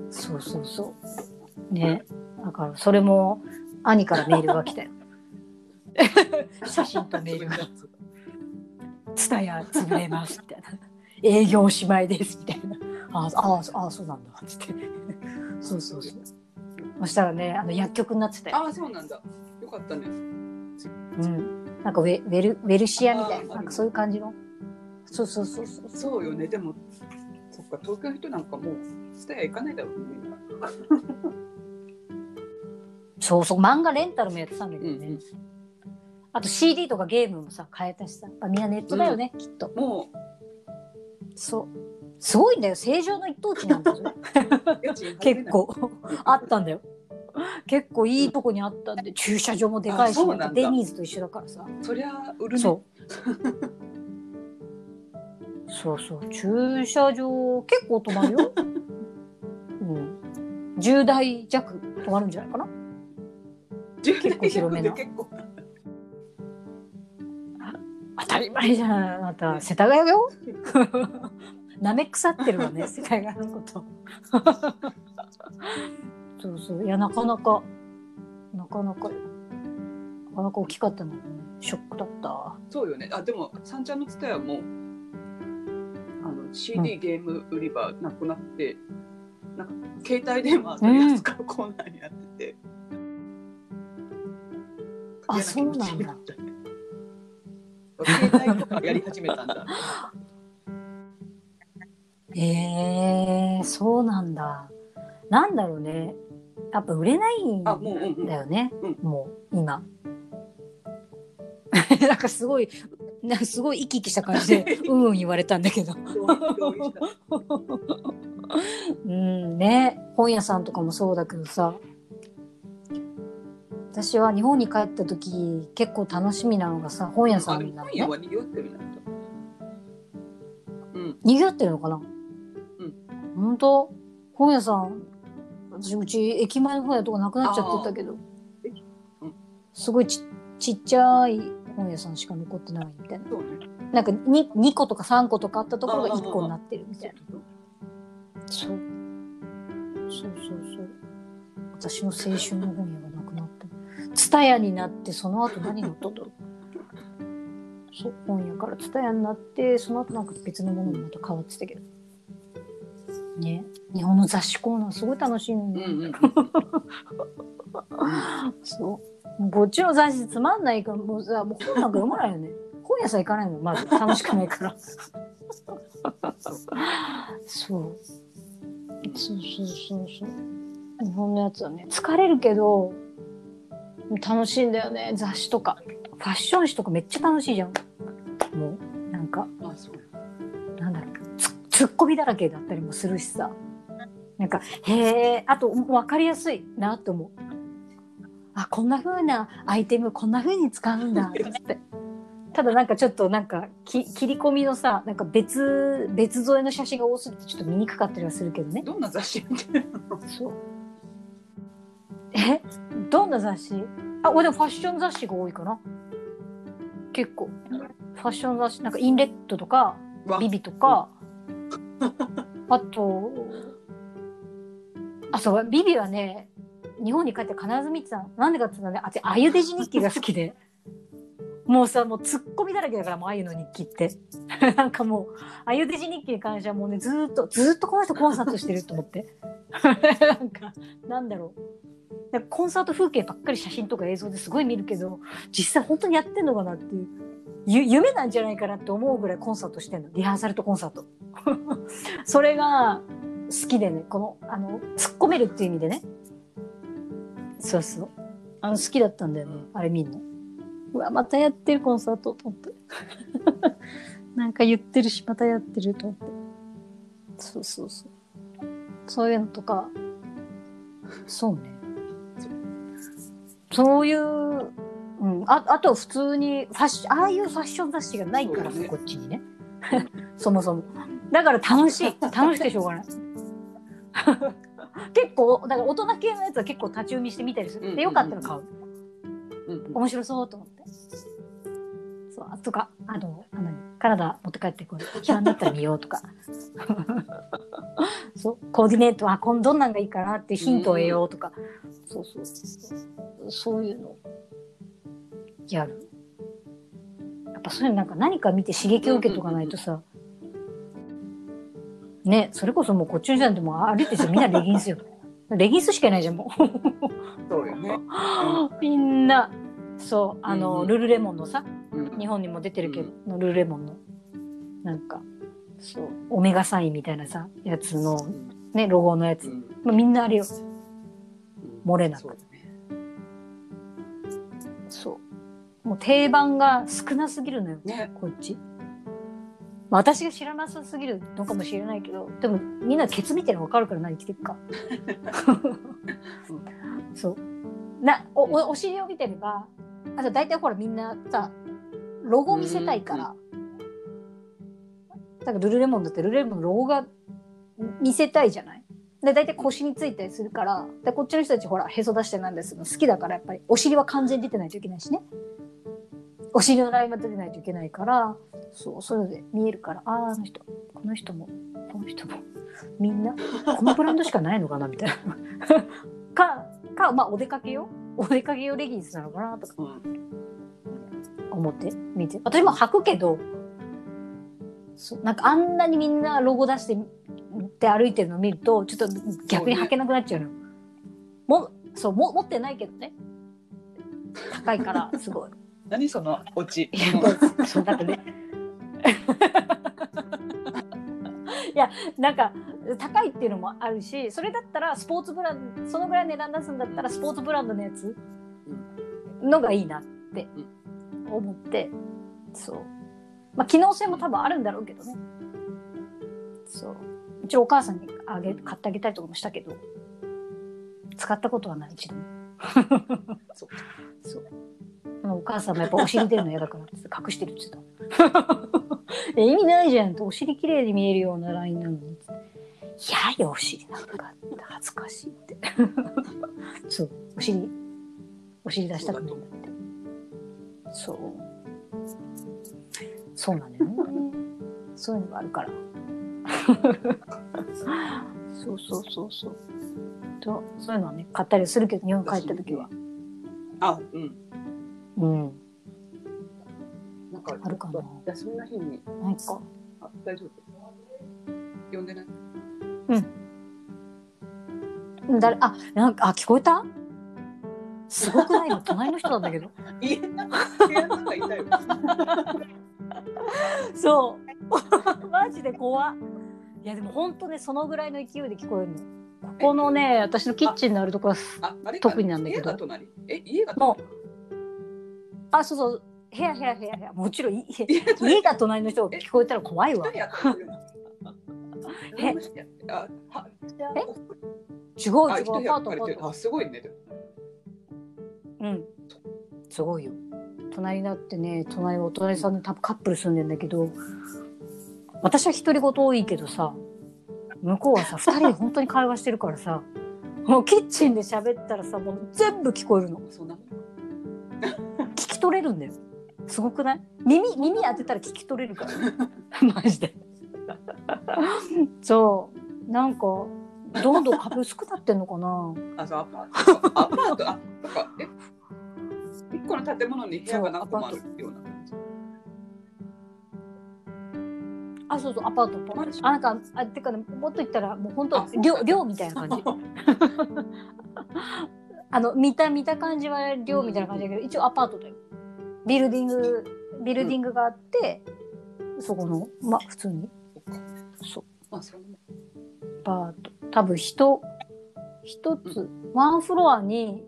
そうそうそう。ね。だからそれも兄からメールが来たよ写真とメールが「ツタヤ潰れます」みたいな「営業おしまいです」みたいな「ああああそうなんだ」っつって。そうそうそう。そしたらねあの薬局になってたよ、ああ、そうなんだ。よかったね。うん、なんかウェウェルウェルシアみたいな。なんかそういう感じの？そうそうそうそう。そうよね。でも、そっか、東京の人なんかもう、蔦屋行かないだろうね。そうそう。漫画レンタルもやってたんだけどね、うんあと CD とかゲームもさ買えたしさ。みんなネットだよね、きっと。もそう。すごいんだよ。正常の一等地なんだよ [laughs] それう、家賃払えない結。構。あったんだよ。結構いいとこにあったんで。駐車場もでかいしデニーズと一緒だからさ。そりゃ、売るね。そう。そうそう。駐車場結構止まるよ、うん、10台弱止まるんじゃないかな。結構。広めな。結構。当たり前じゃんあなた。世田谷よ。[laughs] なめ腐ってるわね [laughs] 世田谷のこと。[laughs] そうそう。いやなかなかなかなかなかなか大きかったの。ショックだった。そうよね。あ、でも、三ちゃんのツタヤも。あの、CD ゲーム売り場なくなって。なんか、携帯電話取り扱うコーナーになってて。あそうなんだ携帯とかやり始めたんだ。へえー、そうなんだなんだろうねやっぱ売れないんあ、もう、うんうん。だよね、もう今なんかすごいなんかすごい生き生きした感じでうんうん言われたんだけどうんね本屋さんとかもそうだけどさ私は日本に帰った時結構楽しみなのがさ本屋さんなのね。も今夜は賑わってるな。うん。にぎわってるのかな？うん。本当？本屋さん私うち駅前の本屋とかなくなっちゃってたけど。えうんすごいちちっちゃい本屋さんしか残ってないみたいな。そうね。なんか 2, 2個とか3個とかあったところが1個になってるみたいな。そうそうそう。そう私の青春の本屋がなくなった蔦屋になってその後何乗ったんだろう。[laughs] そう本屋から蔦屋になってその後なんか別のものにまた変わってたけど。ね。日本の雑誌コーナーすごい楽しいのに、うんうんうん。[laughs] そう。こっちの雑誌つまんないからもうさもう本なんか読まないよね。[laughs] 本屋さん行かないもんまず。楽しくないから。そう。そうそうそうそう。日本のやつはね疲れるけど楽しいんだよね。雑誌とか。ファッション誌とかめっちゃ楽しいじゃん。もうなんか。なんだろう。つツッコミだらけだったりもするしさ。なんかへえあと分かりやすいなと思う。あこんな風なアイテムこんな風に使うんだって。ただなんかちょっとなんかき切り込みのさなんか別別添えの写真が多すぎてちょっと見にくかったりはするけどね。どんな雑誌見てるの？そうえ？どんな雑誌？あ俺でもファッション雑誌が多いかな。結構。ファッション雑誌。なんかインレットとかわ。ビビとか。あとあそうビビはね日本に帰って必ず見てたの。なんでかっていうとねあっちあゆデジ日記が好きでもうさもうツッコミだらけだからもうあゆの日記って。[laughs] なんかもうあゆデジ日記に関してはもうねずっとずっとこの人コンサートしてると思って。[laughs] なんかなんだろう。コンサート風景ばっかり写真とか映像ですごい見るけど実際本当にやってんのかなっていうゆ夢なんじゃないかなって思うぐらいコンサートしてんの。リハーサルとコンサート。[laughs] それが好きでねこのあの突っ込めるっていう意味でね。そうそう。あの好きだったんだよねあれ見んの。うわまたやってるコンサートと思って。[laughs] なんか言ってるしまたやってると思って。そうそうそう。そういうのとか。そうね。そういう、うん、ああと普通にファッシああいうファッション雑誌がないからねこっちにね。[laughs] そもそも。だから楽しい。楽しくてしょうがない。[laughs] 結構だから大人系のやつは結構立ち読みしてみたりする、うん。でよかったら買う。うんうん。面白そうと思ってそうあとかあのあのカナダ持って帰ってこれ暇になったら見ようとか。[laughs] そうコーディネートはこんどんなんがいいかなってヒントを得ようとか、そうそうそう。いうの。やる。やっぱそういうのなんか何か見て刺激を受けとかないとさ、ねそれこそもうこっちの人なんてもう歩いてる人みんなレギンスよレギンスしかいないじゃんもう。そうよね。[laughs] みんなそうあの、うんルルレモンのさうん。日本にも出てるけど、のルルレモンのなんかそうオメガサインみたいなさやつのねロゴのやつ、うん。まあ、みんなあれよ。うん。漏れなく。そうだね。そう。もう定番が少なすぎるのよ。ね。こっち、まあ、私が知らなさすぎるのかもしれないけどでもみんなケツ見てるの分かるから何着てるか。[laughs] そう [laughs] なおおお尻を見てればあと大体ほらみんなさロゴ見せたいから、だからルルレモンだってルルレモンのロゴが見せたいじゃない？で大体腰についたりするからでこっちの人たちほらへそ出してなんですの好きだからやっぱり。お尻は完全に出てないといけないしね。お尻のラインが出てないといけないからそうそれで見えるからあああの人この人もこの人もみんなこのブランドしかないのかなみたいな。[laughs] かかまあお出かけよ [laughs] お出かけ用レギンスなのかな？とか。うん思って見て。私も履くけどそうなんかあんなにみんなロゴ出してって歩いてるのを見るとちょっと逆に履けなくなっちゃうの。もそうも持ってないけどね。高いから [laughs] すごい。何そのオチ？そうなんかね。[laughs] いやなんか高いっていうのもあるしそれだったらスポーツブランドそのぐらい値段出すんだったらスポーツブランドのやつのがいいなって思ってそう。まあ機能性も多分あるんだろうけどね。そう。うちお母さんにあげ買ってあげたりとかもしたけど使ったことはない一度も。[laughs] そう。そう。お母さんもやっぱお尻出るの嫌だからって隠してるって言ってた。[laughs] 意味ないじゃんとお尻綺麗に見えるようなラインなのにいやよお尻なんか恥ずかしいって。[laughs] そうお尻お尻出したくないんだって。そう。そうなんだよねそういうのがあるから。[laughs] そうそうそうそう。とそういうのはね買ったりするけど日本帰った時は。あ、うん。うん。なんかあるかな。休みの日になんか。あ大丈夫。呼んでない？うん。誰あなんかあ聞こえた？すごくない？の隣の人なんだけど。家の中いたよ。そう。[laughs] マジで怖っ。いやでも本当ねそのぐらいの勢いで聞こえるの。ここのね私のキッチンのあるとこはあ、あれか特になんだけど。家が隣？え、家がも隣。あそうそう。部屋部屋部屋部屋。もちろんい家が隣？家が隣の人が聞こえたら怖いわえ？あ、は、え？違うあ、違うパー。あ、すごいね。でも。うん。すごいよ。隣になってね隣お隣さんで多分カップル住んでんだけど私は独り言多いけどさ向こうはさ2人で本当に会話してるからさもうキッチンで喋ったらさもう全部聞こえるの。そんな聞き取れるんだよ。すごくない？耳耳当てたら聞き取れるからね。[laughs] マジで [laughs] そうなんかどんどん壁薄くなってんのかな？あそうアパートアパートあとか。え一個の建物に部屋が何個もあるような感じ？あそうそうアパートとマンションあなんかあてかねもっと言ったらもう本当寮寮みたいな感じ。[laughs] あの見た見た感じは寮みたいな感じだけど、一応アパートだよ。ビルディングビルディングがあって、そこのまあ普通にそう。あそうアパート多分一一つ、ワンフロアに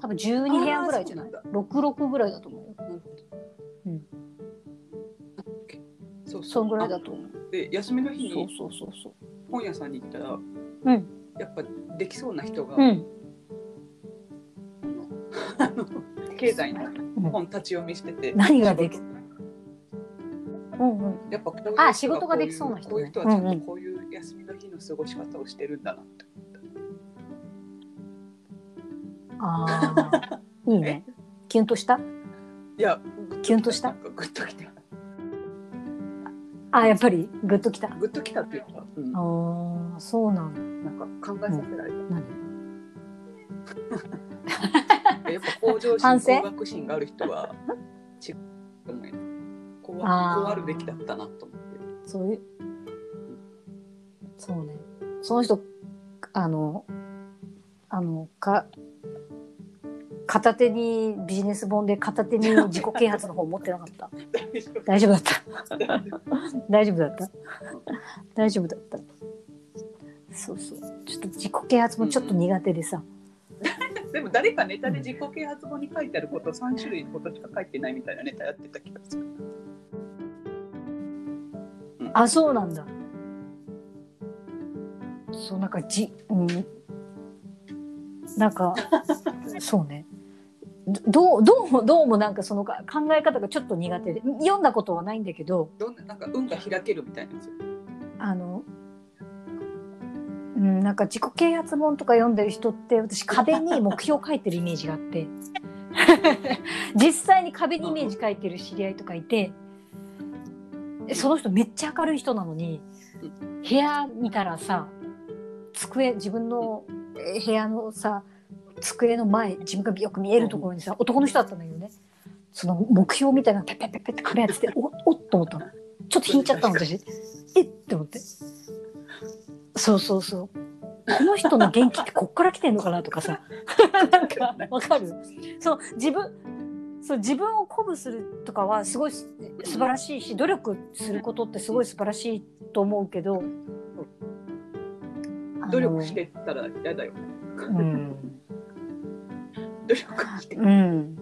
多分12部屋ぐらいじゃない？あー六六ぐらいだと思うよ。なるほど。うん。そうそんぐらいだあと思う。で休みの日そうにそうそうそう。本屋さんに行ったらうん。やっぱできそうな人が、うん。[laughs] 経済のうん。本立ち読みしてて、何ができうんうん。やっぱこういう人あ仕事ができそうな人ね。こういう人はちゃうんうんんとこういう休みの日の過ごし方をしてるんだなってああ [laughs] いいね。キュンとした？いやキュンとした？グッときた。あやっぱり？グッときた？グッときたっていうか、うん。ああそうなのなんか考えさせられた、何？[laughs] やっぱ向上反省？心工学心がある人は違うと思うよこうこうあるべきだったなと思って。そういうそうね。その人あのあのか片手にビジネス本で片手に自己啓発の本持ってなかった。大丈夫。だった。大丈夫。だった。大丈夫だった。そうそう。ちょっと自己啓発もちょっと苦手でさ、でも誰かネタで自己啓発本に書いてあること3種類のことしか書いてないみたいなネタやってた気がするあそうなんだ。そうなんかじうん。なんか [laughs] そうね。どうどうもどうもなんかそのか考え方がちょっと苦手で。読んだことはないんだけど。どんななんか運が開けるみたいなんですよあのうんなんか自己啓発本とか読んでる人って私壁に目標書いてるイメージがあって。[laughs] 実際に壁にイメージ書いてる知り合いとかいてその人めっちゃ明るい人なのに部屋見たらさ机自分のえ部屋のさ机の前自分がよく見えるところにさ男の人だったんだけどね。その目標みたいなのペッペッペッペッって壁当てておおっと思ったの。ちょっと引いちゃったの私。えって思って。そうそうそう。この人の元気ってこっから来てんのかなとかさ。[laughs] なんかわかる？そう自分そう自分を鼓舞するとかはすごいす素晴らしいし努力することってすごい素晴らしいと思うけど。あの努力してったら嫌だよ。うん。努力して。うん。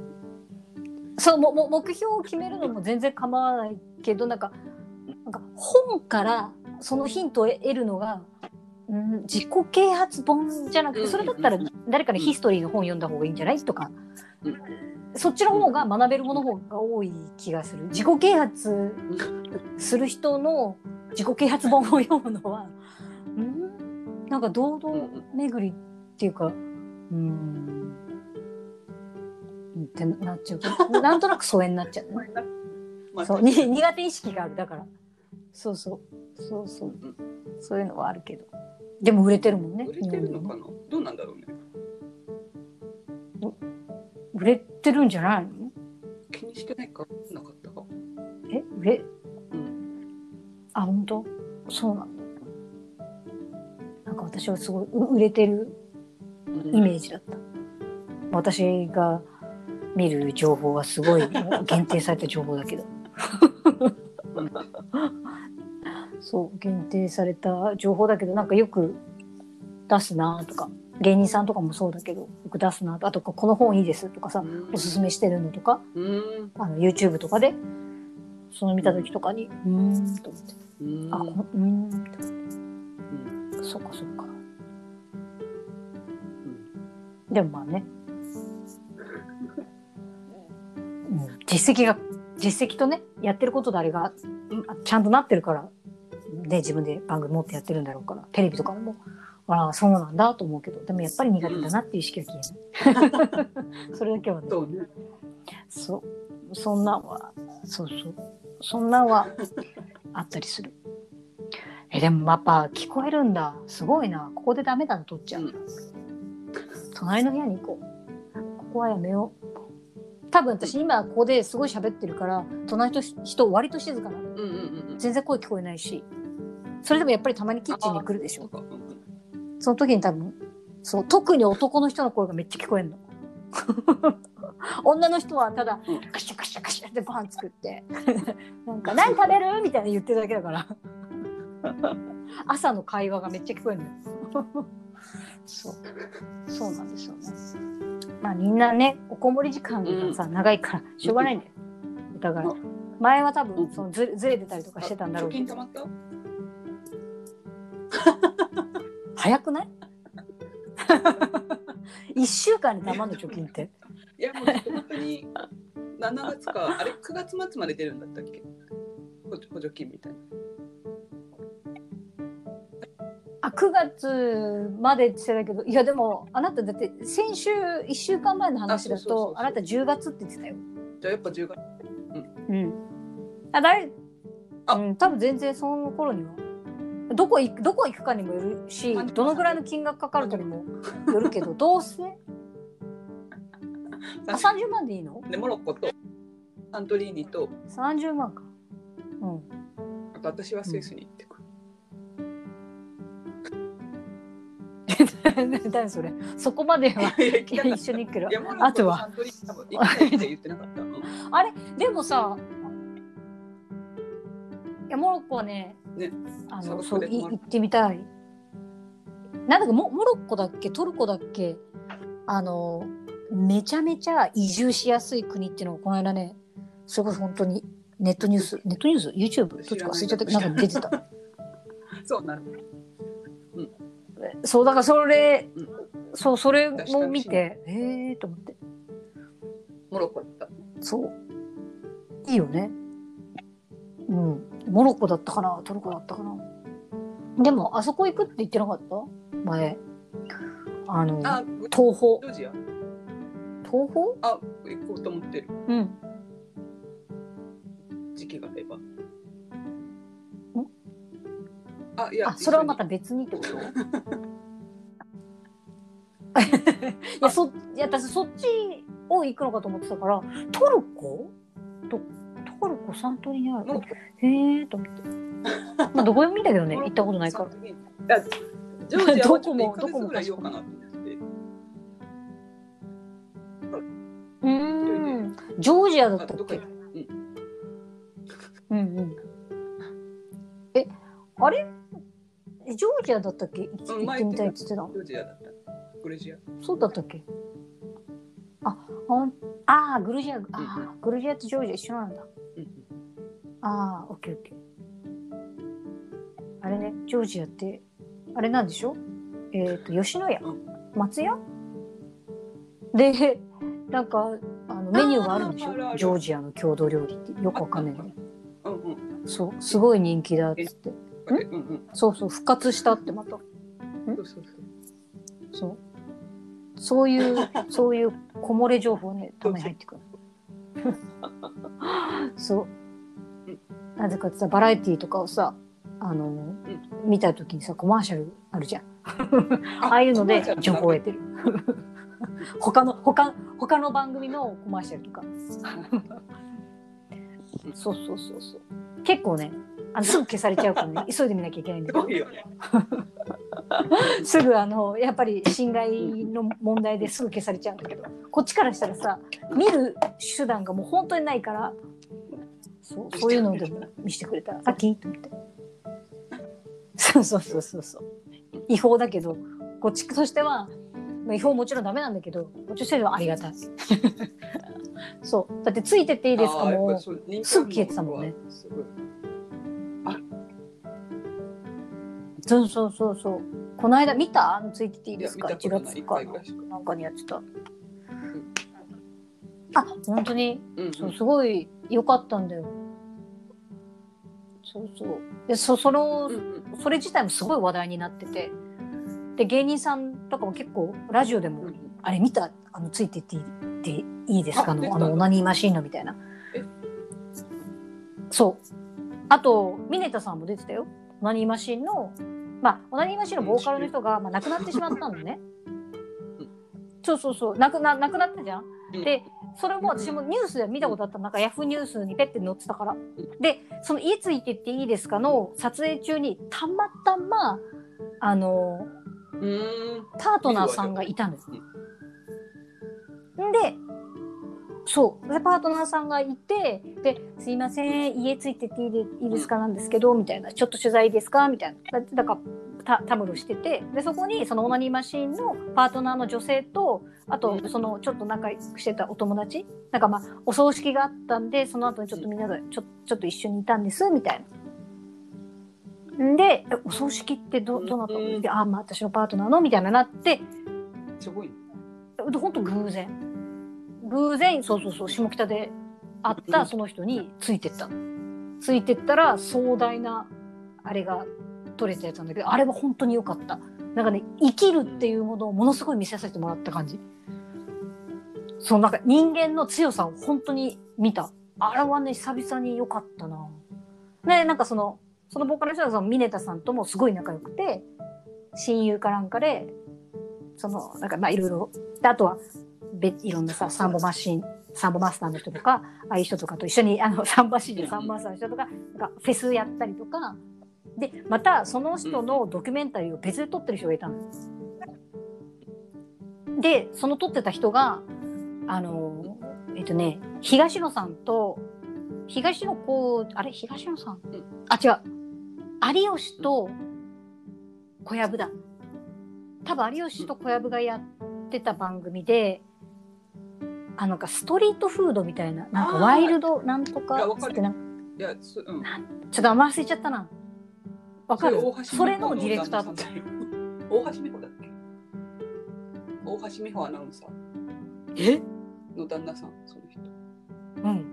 そうもも目標を決めるのも全然構わないけどなんかなんか本からそのヒントを得るのが、うん、自己啓発本じゃなくてそれだったら誰かのヒストリーの本読んだ方がいいんじゃない？とか、うんそっちの方が学べるもの方が多い気がする。自己啓発する人の自己啓発本を読むのは、うん、なんか堂々巡りっていうかうん。うんってなっちゃうなんとなく疎遠になっちゃう、そうに。苦手意識がある。だから。そうそう。そうそう。うん。そういうのはあるけど。でも売れてるもんね売れてるのかな？どうなんだろうね売れてるんじゃないの？気にしてないか？なかったか？え？売れ？うん。あ本当？そうなんだ。なんか私はすごいう売れてるイメージだった。私が見る情報はすごい [laughs] 限定された情報だけど。うん。そう限定された情報だけどなんかよく出すなとか芸人さんとかもそうだけどよく出すなと。あとこの本いいです。とかさおすすめしてるのとか。うん。あの YouTube とかでその見た時とかにうーんと思って。うん。あこのうーんってうんそっかそっか。うん。でもまあね、うん、実績が実績とねやってることであれが、うん。ちゃんとなってるから、ね、自分で番組持ってやってるんだろうからテレビとかでもああそうなんだと思うけどでもやっぱり苦手だなっていう意識は消えない、[laughs] それだけはね。そうね。そう。そんなんはそうそう。そんなんはあったりする。えでもやっぱ聞こえるんだ。すごいな。ここでダメだな取っちゃう、うん。隣の部屋に行こう。ここはやめよう。多分私今ここですごい喋ってるから隣の人割と静かなうんうんうん。全然声聞こえないし。それでもやっぱりたまにキッチンに来るでしょその時に多分そう特に男の人の声がめっちゃ聞こえるの。[laughs] 女の人はただうんカシャカシャカシャってご飯作って。[laughs] なんか「何食べる?」みたいな言ってるだけだから。朝の会話がめっちゃ聞こえるのよ。そう。そうなんですよね。まあみんなねおこもり時間がさ、長いからしょうがないんだよ。お互い。前は多分そのずずれてたりとかしてたんだろう貯けど。金貯まった？早くない？[laughs] 一週間にたまんの貯金って。いやもう本当に7月かあれ9月末まで出るんだったっけ？補助金みたいな。あ9月までって言ってたけどいやでもあなただって先週1週間前の話だとあなた10月って言ってたよ。じゃあやっぱ10月。うん、あだいあ。うん、多分全然その頃にはどこ行くどこ行くかにもよるしあどのぐらいの金額かかるかにもよるけど [laughs] どうせ？あ30万でいいの？でモロッコとサントリーニと ?30 万か。うん。あと私はスイスに行ってくる。[laughs] 何それ？そこまでは一緒に行くけあとは？[laughs] あれ？でもさいやモロッコはねねあのそうい行ってみたい。なんだかモモロッコだっけ？トルコだっけ？あのめちゃめちゃ移住しやすい国っていうのをこの間ねそれこそ本当にネットニュースネットニュース？YouTube どっちか忘れちゃった。なんか出てた。[laughs] そうなる。そうだからそれ、うん。そうそれも見てええー、と思って。モロッコだった。そう。いいよね。うんモロッコだったかな？トルコだったかな？でもあそこ行くって言ってなかった？前。あのあ、東宝。ジョージア。東宝？あ、行こうと思ってる。うん。時期があれば。あ、いや、あそれはまた別にってこと？いやそいや私そっちを行くのかと思ってたからトルコ？とトルコサントリーにある。へえと思って。[laughs] まあどこでもいいんだけどね行ったことないから。ジョージアはちょっと1ヶ月ぐらいいようかなと思って。うーん。ジョージアだったっけ？行くうん。うんえあれ？えジョージアだったっけ？行ってみたいっってたの。ジョージアだった。グルジア？そうだったっけ？あほんあーグルジアあーグルジアとジョージア一緒なんだ。うんああオッケーオッケー。あれねジョージアって。あれなんでしょ？えっ、と吉野家、うん。松屋？でなんかあのメニューがあるんでしょ？ジョージアの郷土料理って。よくわかんないんだようんうん。そう。すごい人気だっつって。うん。うんうん。そうそう復活したってまた。そうそうそう。そうそういうそういうこもれ情報ねたまに入ってくる。そう。うんなぜかってさバラエティーとかをさあの、見た時にさコマーシャルあるじゃん。ああいうので情報を得てる。他の他他の番組のコマーシャルとか。そうそうそうそう。結構ねあのすぐ消されちゃうからね。急いで見なきゃいけないんだけど。すごいよね。[laughs] すぐあのやっぱり侵害の問題ですぐ消されちゃうんだけどこっちからしたらさ見る手段がもう本当にないからそうそういうのでも見せてくれたらラッキーと思って。そうそうそうそうそう。違法だけどこっちとしては、まあ、違法もちろんダメなんだけどこっちとしてはありがたい。[laughs] そう。だってついてっていいですか？もうすぐ消えてたもんね。そうそうそうそうこの間見た？あのついてっていいですか？1いや見たことない。月か一回ぐらいしか。なんかにやってた。あ本当に？うんうん。そうすごい良かったんだよ。そうそう。でそそのうんうん。それ自体もすごい話題になってて。で芸人さんとかも結構ラジオでも、うんあれ見た？あのついてっていいっていいですか？あのあのオナニーマシーンのみたいな。え？そう。あとミネタさんも出てたよ。オナニーマシーンのまあオナニーマシーンのボーカルの人が、まあ、亡くなってしまったのね。うん。そうそうそう。亡くな亡くなったじゃん。うん。でそれも私もニュースで見たことあったなんかヤフーニュースにペッて載ってたから。でその「家ついてっていいですか?」の撮影中にたまたまあのパートナーさんがいたの。よ。ん。でそう。でパートナーさんがいて「ですいません家ついてっていいですか?」なんですけどみたいな「ちょっと取材ですか?」みたいな。だだからたたむろしてて。でそこにそのオナニーマシーンのパートナーの女性とあとそのちょっと仲良くしてたお友達。なんかまあお葬式があったんでその後にちょっとみんなでちょちょっと一緒にいたんですみたいな。んでえお葬式ってどどなたうんであまあ私のパートナーの？みたいななって。すごいね。本当偶然偶然そうそうそう下北で会ったその人についてった。のついてったら壮大なあれが撮れたやつなんだけどあれは本当に良かった。なんかね生きるっていうものをものすごい見せさせてもらった感じ。そうなんか人間の強さを本当に見た。あれはね久々に良かったな。ねなんかそのそのボーカルの人がそのミネタさんともすごい仲良くて親友かなんかでそのなんかまあいろいろ。であとは別いろんなさサンボマシンサンボマスターの人とかああいう人とかと一緒にあの [laughs] サンバシーンサンボマスターの人とかなんかフェスやったりとか。でまたその人のドキュメンタリーを別で撮ってる人がいたの。よ。でその撮ってた人があのえっとね東野さんと東野こうあれ？東野さん？うん。あ違う。有吉と小籔だ。多分有吉と小籔がやってた番組であなんかストリートフードみたいななんかワイルドなんとかいやわかる。ってなんいやすうん。ちょっとあんま忘れちゃったな。わかる。それのディレクターだった大橋美穂だっけ？大橋美穂アナウンサー。え？の旦那さんその人。うん。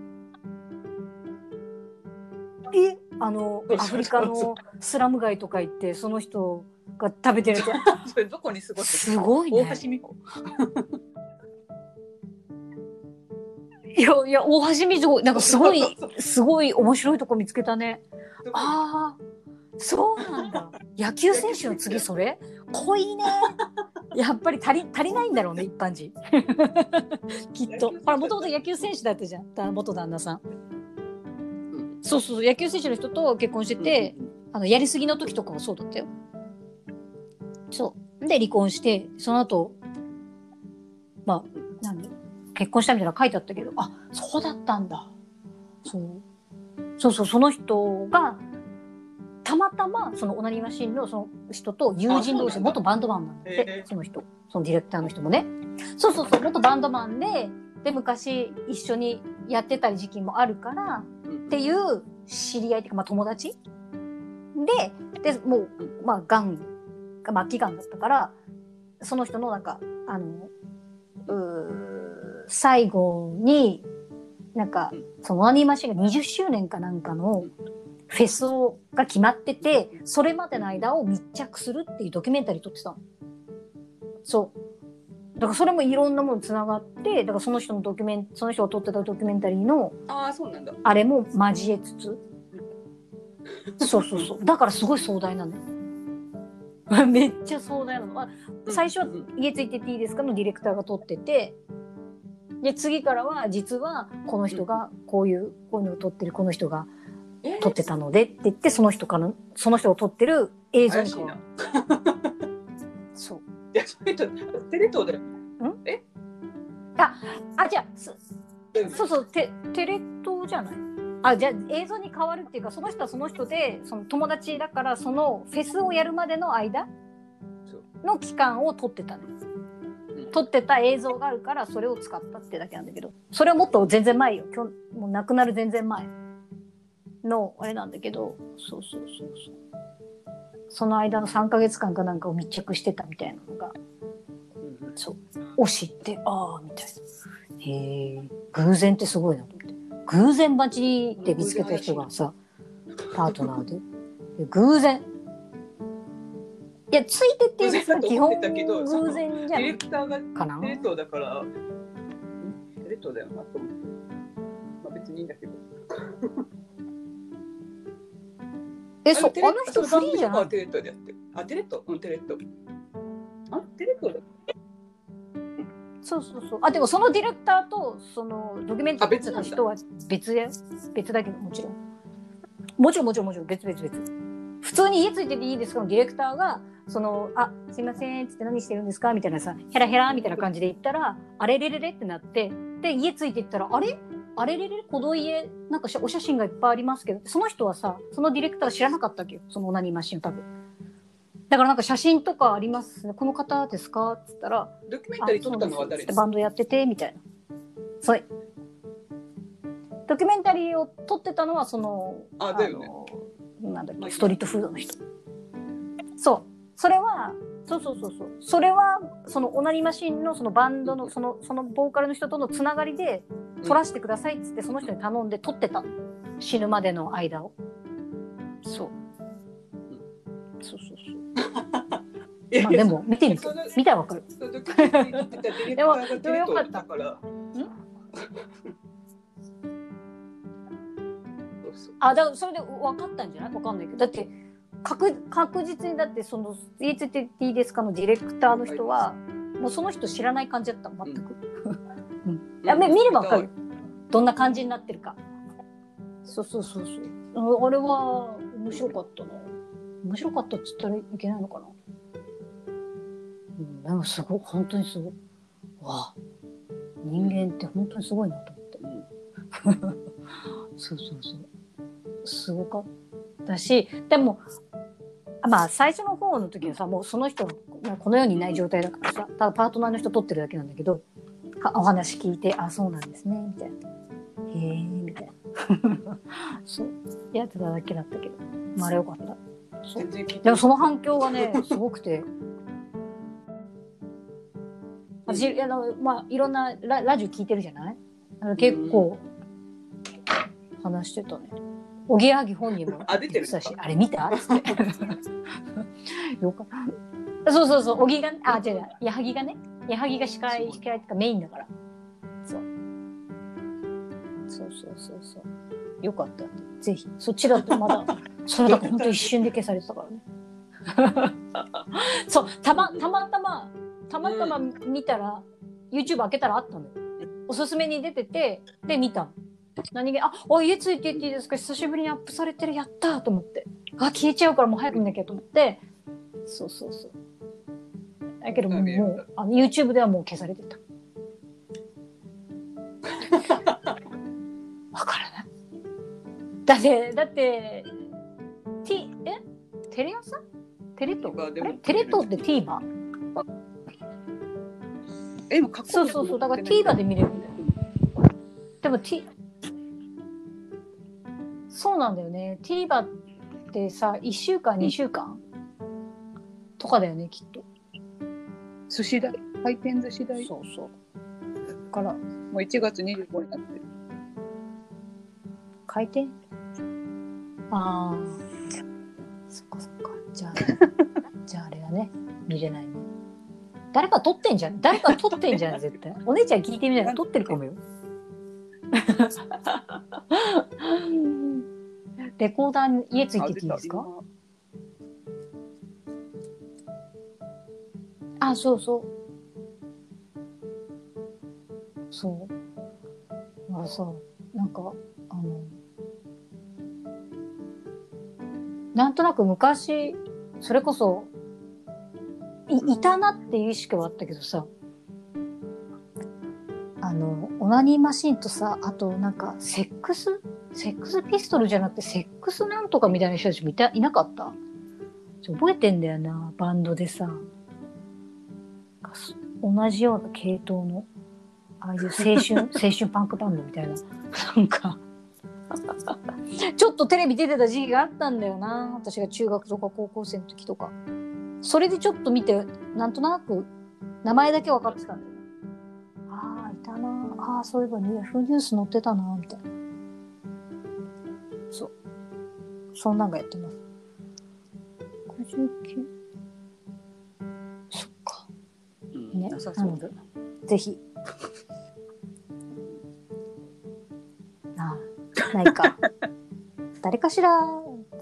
え？あのアフリカのスラム街とか行ってその人が食べてるや [laughs] それどこにすごいつすごいね。大橋美穂いやいや大橋みずほなんかすごい [laughs] すごい面白いとこ見つけたね。ああそうなんだ。野球選手の次それ？濃いね。やっぱり足り足りないんだろうね一般人。[laughs] きっと。ほらもともと野球選手だったじゃん。だ元旦那さん。うんそうそう野球選手の人と結婚してて、あのやりすぎの時とかはそうだったよ。そう。で離婚してその後まあ何結婚したみたいなの書いてあったけどあそうだったんだ。そう。そうそうその人がたまたまそのオナニーマシンのその人と友人同士元バンドマンなんだって、へえ。その人。そのディレクターの人もね。そうそうそう元バンドマンでで昔一緒にやってた時期もあるからうんっていう知り合いっていうか、まあ、友達ででもうまあがんが末期がんだったからその人のなんかあのうー最後になんかうん。そのオナニーマシンが20周年かなんかのフェスをが決まっててそれまでの間を密着するっていうドキュメンタリー撮ってたの。そう。だからそれもいろんなものつながってだからその人のドキュメンその人が撮ってたドキュメンタリーのああそうなんだ。あれも交えつつ。そうそうそう。[laughs] だからすごい壮大なのよ。[laughs] めっちゃ壮大なの。あ最初はうん「家ついてっていいですか?」のディレクターが撮っててで次からは実はこの人がこういうこういうのを撮ってるこの人がえ撮ってたのでって言ってその人からその人を撮ってる映像に変わな。る [laughs] そう。いやそれとテレ東だよ。あじゃあそうん。そうそうテテレ東じゃない？あじゃあ映像に変わるっていうかその人はその人でその友達だからそのフェスをやるまでの間の期間を撮ってたの。うん撮ってた映像があるからそれを使ったってだけなんだけどそれはもっと全然前よ。今日もう亡くなる全然前のあれなんだけどそうそうそうそう。その間の3ヶ月間かなんかを密着してたみたいなのがうんそう。を知ってああみたいな。へえ偶然ってすごいなと思って。偶然待ちで見つけた人がさパートナーで偶然いやついてっていう基本偶然じゃディレクターがかな？テレ東だから、んテレ東だよなと思って。まあ別にいいんだけど。えそうれテレあの人フリーじゃない？あテレ東でやってる。あ、テレ東うん、テレ東。あ、テレ東だ。そうそうそうあでもそのディレクターとそのドキュメンタリー撮ってた人は別だよ別だけどもちろんもちろんもちろんもちろん別別別普通に家ついてていいですか？のディレクターがその「あすいません」っつって何してるんですか？みたいなさヘラヘラみたいな感じで言ったら「あれれれれ」ってなってで家ついていったら「あれ？あれれれ？れこの家なんかしお写真がいっぱいありますけどその人はさそのディレクター知らなかったわけよ。そのオナニーマシンを多分。だからなんか写真とかありますね。この方ですか？っつったらドキュメンタリー撮ったのは誰ですか？バンドやっててみたいな。そう。ドキュメンタリーを撮ってたのはそのあだよね。のなんだっまあけストリートフードの人。そう。それはそうそうそうそう。それはそのオナニーマシンのそのバンドのそのそのボーカルの人とのつながりで撮らせてくださいっつってその人に頼んで撮ってたの。死ぬまでの間を。そう。そうそうそう。[laughs] まあでも見てみて。見たらわかる。そうドキュメンタリー撮ってた [laughs] そうそう。あだからそれで分かったんじゃない？分かんないけど。だって確確実にだってその「HTT ですか?」のディレクターの人はもうその人知らない感じだった全く、[laughs] いやめ見れば分かる。どんな感じになってるか。そうそうそうそう。ああれは面白かったな。面白かったっつったらいけないのかな。うんでもすごい本当にすごい。わあ。人間って本当にすごいなと思って。うん。[laughs] そうそうそう。すごかったし、でも、まあ最初の方の時はさ、もうその人この世にいない状態だからさ、ただパートナーの人撮ってるだけなんだけど、かお話聞いて、あ、そうなんですね、みたいな。へえ、みたいな。[laughs] そう、やってただけだったけど、まああれよかった。でもその反響がね、[laughs] すごくて。私あのまあいろんなララジオ聞いてるじゃない？あの結構話してたね。おぎやはぎ本人もあ出てるあれ見た？っつって。よか。そうそうそう、おぎが、あ、違う違う、矢作がね、矢作が司会、司会っていうかメインだから。そう。そうそうそうそう。よかったぜひ。そっちだとまだ、[laughs] それだから本当一瞬で消されてたからね。[laughs] そう、たま、たまたま、たまたま見たら、YouTube 開けたらあったのよ。おすすめに出てて、で、見たの。何気あ、お家ついていっていいですか？久しぶりにアップされてる、やったーと思って。あ、消えちゃうからもう早く見なきゃと思って。そうそうそう。だけどもう、もうあの YouTube ではもう消されてた。[laughs] わからない。だって、だって、T、え？テレ朝？テレ東？テレ東って TVer? そうそうそう。だから TVer で見れるんだよ。でも T、そうなんだよね。TVer ってさ、1週間、2週間？とかだよね、きっと。寿司代、回転寿司代、もそうそう。だから、う1月25になってる。回転？ああ。そっかそっか。じゃあ、[laughs] じゃああれだね。見れないね。誰か撮ってんじゃん。誰か撮ってんじゃん、絶対。お姉ちゃん聞いてみない撮ってるかもよ。レコーダーに家ついてていいですか？あ、そうそう。そう？あ、そう。なんか、あの、なんとなく昔、それこそ、い、いたなっていう意識はあったけどさ、あの、オナニーマシンとさ、あとなんか、セックス？セックスピストルじゃなくて、セックスなんとかみたいな人たちもいた、いなかった？覚えてんだよな、バンドでさ。同じような系統の、ああいう青春、[laughs] 青春パンクバンドみたいな。なんか、ちょっとテレビ出てた時期があったんだよな。私が中学とか高校生の時とか。それでちょっと見て、なんとなく名前だけ分かってたんだよたな。ああ、そういえばヤフーニュース載ってたな、みたいな。そう。そんなんがやってます。59。ねなさそうなのでぜひ。なあ。ないか。[laughs] 誰かしら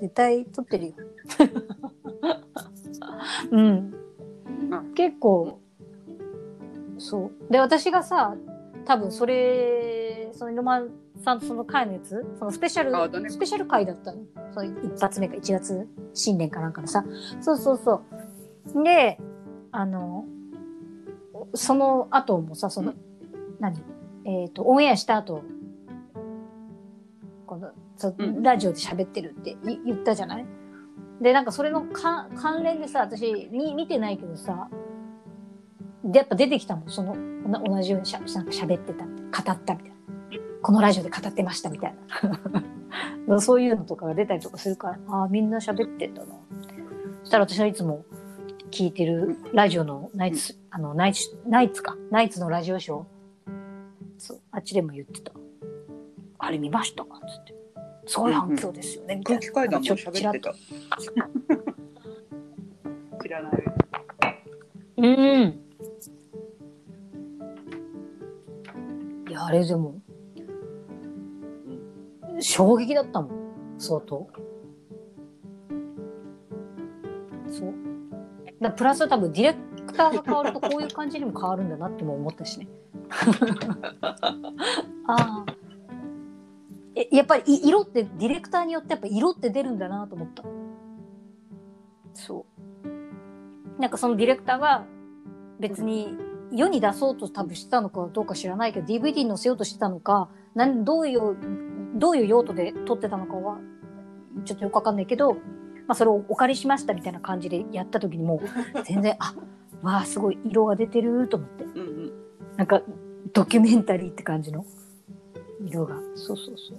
絶対撮ってるよ。[laughs] うん。あ。結構そう。で私がさ多分それそのロマンさんとその回のやつ？そのスペシャル、ね。スペシャル回だったの？その一発目か1月新年かなんかのさ。そうそうそう。であのその後もさその、うん。何？えっ、とオンエアした後このそううん。ラジオで喋ってるってい言ったじゃない？でなんかそれのか関連でさ私み見てないけどさでやっぱ出てきたもんそのな同じようにしゃなんか喋ってた語ったみたいな。このラジオで語ってましたみたいな。[laughs] そういうのとかが出たりとかするからああみんな喋ってんだな。そしたら私はいつも聞いてるラジオのナイツ、あのナイツナイツか？ナイツのラジオショー？そうあっちでも言ってた。あれ見ました？かつって。すごい反響ですよね、空気階段も喋ってた。ち知らない。うん。や、あれでも、衝撃だったもん、相当。そう。だプラス多分ディレクターが変わるとこういう感じにも変わるんだなっても思ったしね。[laughs] ああ。えやっぱりい色ってディレクターによってやっぱ色って出るんだなと思った。そう。なんかそのディレクターが別に世に出そうと多分してたのかどうか知らないけど DVD に載せようとしてたのかなんどういうどういう用途で撮ってたのかはちょっとよくわかんないけど、まあ、それをお借りしましたみたいな感じでやった時にもう [laughs] 全然あわあすごい色が出てると思って。うんうん。なんかドキュメンタリーって感じの色が。そうそうそう。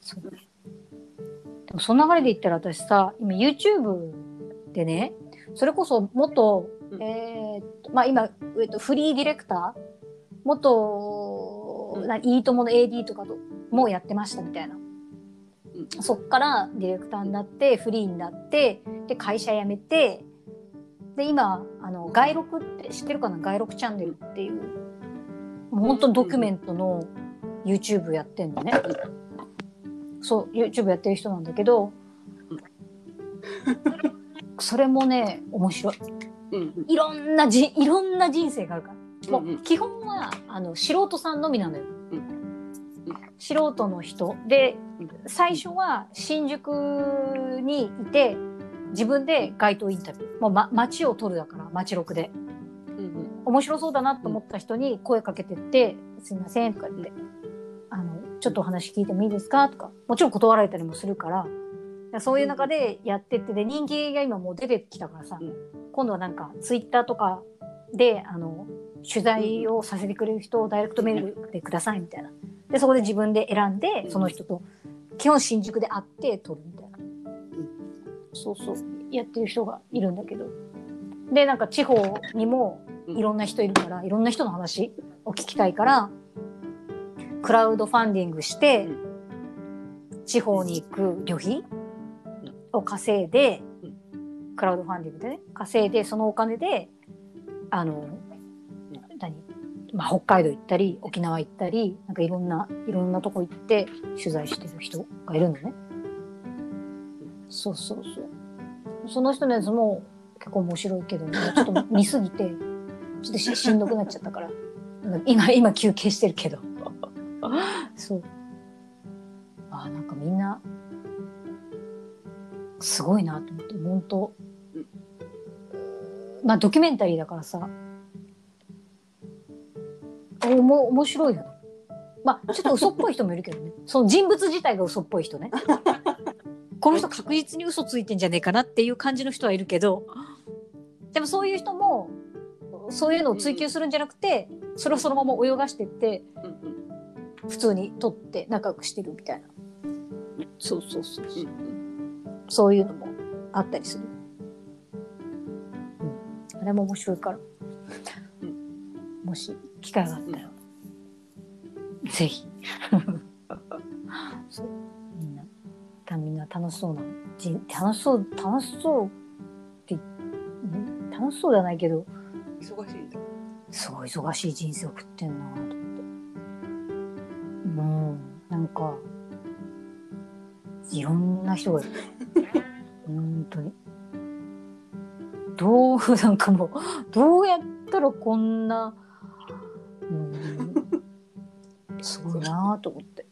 そうね。でもその流れで言ったら私さ今 YouTube でねそれこそ元、うんえーっとまあ今、えっと、フリーディレクター？元、うん。ないいともの AD とかともやってましたみたいな、うん。そっからディレクターになってフリーになってで会社辞めてで今あの外録って知ってるかな？外録チャンネルっていうもう本当ドキュメントの YouTube やってんのね。そう YouTube やってる人なんだけどそれもね面白いいろんなじいろんな人生があるから。もうん。ううん基本はあの素人さんのみなのよ、うん。素人の人。でうん。最初は新宿にいて自分で街頭インタビュー。もう、ま、街を撮るだから街録で。うん面白そうだなと思った人に声かけてって「すいません」とか言って「あのちょっとお話聞いてもいいですか?」とか。もちろん断られたりもするから。そういう中でやってってで人気が今もう出てきたからさ、うん今度はなんかツイッターとかであの取材をさせてくれる人をダイレクトメールでくださいみたいな。でそこで自分で選んでうん。その人と基本新宿で会って撮るみたいな、そうそう。やってる人がいるんだけど。でなんか地方にもいろんな人いるからいろんな人の話を聞きたいからクラウドファンディングして地方に行く旅費を稼いでクラウドファンディングでね稼いでそのお金であの何、まあ、北海道行ったり沖縄行ったりなんかいろんないろんなとこ行って取材してる人がいるのね。そうそうそう。その人のやつも結構面白いけど、ね、ちょっと見すぎてちょっとし [laughs] しんどくなっちゃったから。なんか今今休憩してるけど。そう。あーなんかみんなすごいなと思って本当うんまあドキュメンタリーだからさ。おも面白いよね。まあちょっと嘘っぽい人もいるけどね。[laughs] その人物自体が嘘っぽい人ね。[laughs] この人確実に嘘ついてんじゃねえかなっていう感じの人はいるけど。でもそういう人もそういうのを追求するんじゃなくてそれをそのまま泳がしてって普通に撮って仲良くしてるみたいな。そうそうそうそう。うん。そういうのもあったりする、れも面白いから、もし機会があったら、ぜひ。[laughs] そう。みんな。たみんな楽しそうなじ楽しそう楽しそうってうん楽しそうじゃないけど。忙しい。すごい忙しい人生送ってんなと思って。もうなんかいろんな人がいる。本当にどうなんかもうどうやったらこんなうんすごいなと思って。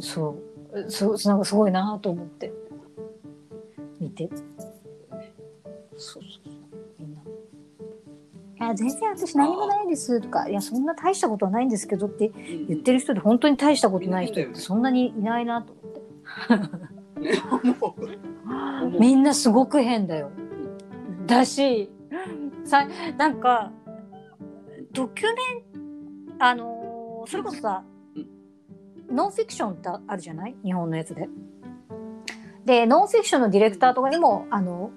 そう。そうなんかすごいなと思って。見て。そうそうそう。みんな「いや全然私何もないです」とか「いやそんな大したことはないんですけど」って言ってる人で本当に大したことない人ってそんなにいないなと思って [laughs] もうみんなすごく変だよだしさなんかドキュメンあのーそれこそさノンフィクションってあるじゃない？日本のやつで。でノンフィクションのディレクターとかにもあの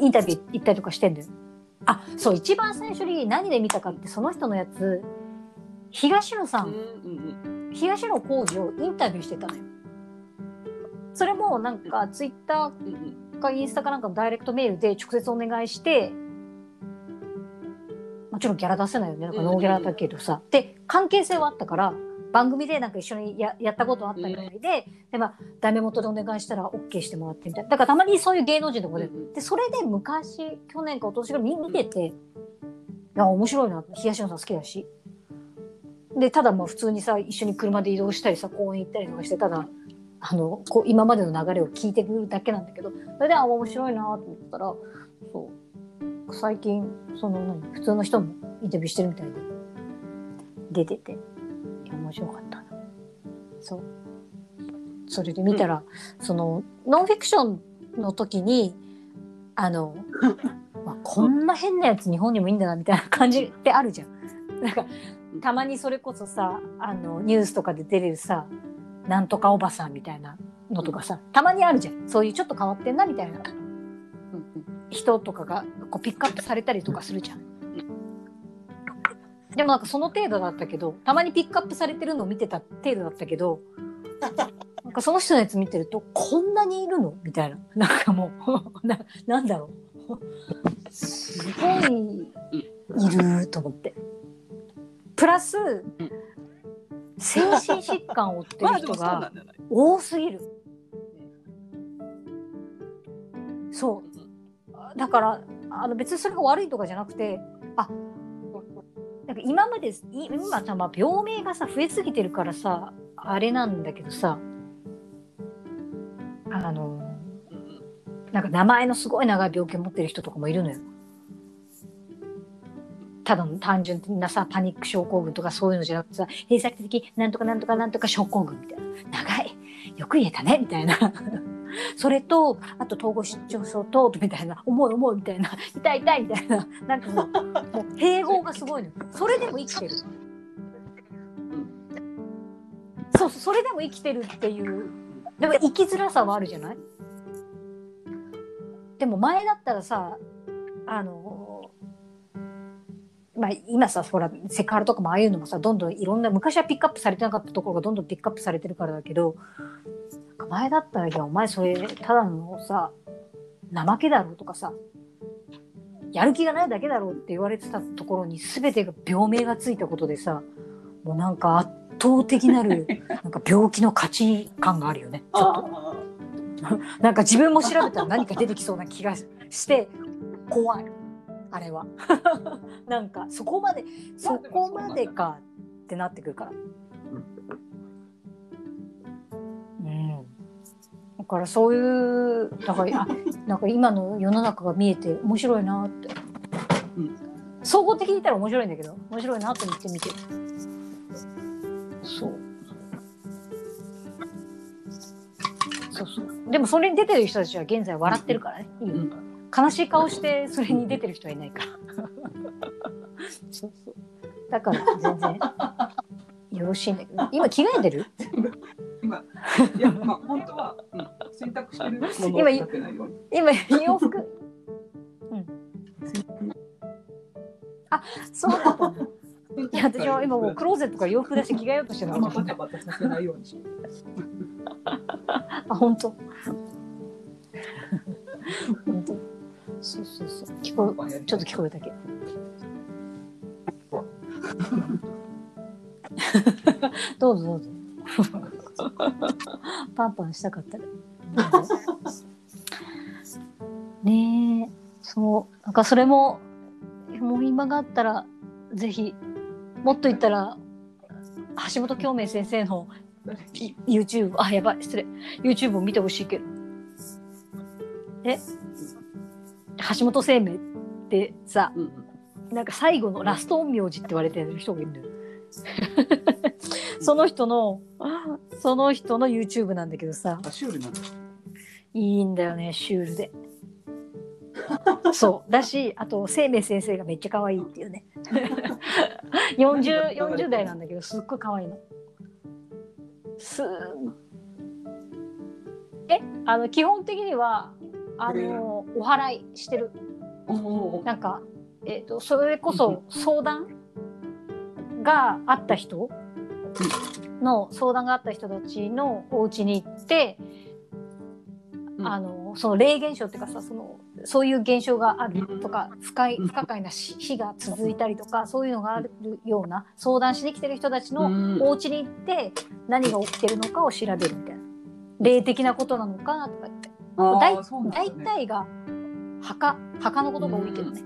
インタビュー行ったりとかしてんだよ。あそう一番最初に何で見たかってその人のやつ東野さうんんうん東野幸治をインタビューしてたのよ。それもなんかツイッターかインスタかなんかのダイレクトメールで直接お願いしてもちろんギャラ出せないよね。なんかノーギャラだけどさ、で関係性はあったから番組でなんか一緒にややったことあったみたいで、でまあダメ元でお願いしたら OK してもらってみたいな。だからたまにそういう芸能人とかで,、うんでそれで昔去年か一昨年ぐらい見見てていや面白いな東野さん好きだし。でただまあ普通にさ一緒に車で移動したりさ公園行ったりとかしてただあのこう今までの流れを聞いてくるだけなんだけどそれであ面白いなと思ったらそう。最近その何普通の人もインタビューしてるみたいで出てていや面白かったな。そう。それで見たら、そのノンフィクションの時にあの、[laughs] まあ、こんな変なやつ日本にもいいんだなみたいな感じってあるじゃん。なんかたまにそれこそさあのニュースとかで出れるさなんとかおばさんみたいなのとかさたまにあるじゃん。そういうちょっと変わってんなみたいな。うん人とかがこうピックアップされたりとかするじゃん。でもなんかその程度だったけどたまにピックアップされてるのを見てた程度だったけど [laughs] なんかその人のやつ見てるとこんなにいるのみたいな。なんかもう [laughs] ななんだろう。すごい。いると思って。プラス精神疾患を負ってる人が。多すぎる。そうだからあの別にそれが悪いとかじゃなくてあなんか今までい今さ、まあ、病名がさ増えすぎてるからさあれなんだけどさあのなんか名前のすごい長い病気を持ってる人とかもいるのよ。ただの単純なさパニック症候群とかそういうのじゃなくてさ閉鎖的なんとかなんとかなんとか症候群みたいな。長い。よく言えたねみたいな。[laughs] それとあと統合失調症とみたいな重い重いみたいな。痛い痛いみたいななんかもうもう併合がすごいの。それでも生きてる。そうそうそれでも生きてるっていう。でも生きづらさはあるじゃない？でも前だったらさあのまあ今さほらセクハラとかもああいうのもさどんどんいろんな昔はピックアップされてなかったところがどんどんピックアップされてるからだけど前だったらいやお前それただのさ怠けだろうとかさやる気がないだけだろうって言われてたところに全てが病名がついたことでさもうなんか圧倒的なる [laughs] なんか病気の価値観があるよね。ちょっと。あ。[laughs] なんか自分も調べたら何か出てきそうな気がして怖いあれは。なんかそこまでそこまでかってなってくるから。うん。だからそういうだからあなんか今の世の中が見えて面白いなって、うん。総合的に言ったら面白いんだけど面白いなと思って見てる。そう。そうそう。でもそれに出てる人たちは現在笑ってるからね。いいよ、うん悲しい顔してそれに出てる人はいないから。そうそう。だから全然よろしいんだけど。今着替えてる？今いやまあ本当は、うん、選択してる今。今洋服？うん。あそうだっいや私は今もうクローゼットから洋服出して着替えようとしてるの。[laughs] あんまバタバタさせないようにしよあ本当。[laughs] 本当そうそうそう。聞こえちょっと聞こえたけ。ど [laughs] どうぞどうぞ。[laughs] パンパンしたかった？らねえそう。なんかそれももう今があったらぜひもっと言ったら橋本京明先生の YouTube あやばい失礼。YouTube を見てほしいけど。え？橋本生命ってさうんなんか最後のラスト陰陽師って言われてる人がいるんだよ。[laughs] その人のその人の YouTube なんだけどさ。あシュールなんだ。いいんだよねシュールで。そう。だしあと生命先生がめっちゃ可愛いっていうね。[laughs] 40, 40 [laughs] 代なんだけどすっごい可愛いの。すえあの基本的にはあのお祓いしてる。なんか、えー、とそれこそ相談があった人？の相談があった人たちのお家に行って、うん。あのその霊現象っていうかさそのそういう現象があるとか深いうん。不可解な死死が続いたりとかそういうのがあるような相談しに来てる人たちのうん。お家に行って何が起きてるのかを調べるみたいな。霊的なことなのかとか言って大体が墓墓のことが多いけどね、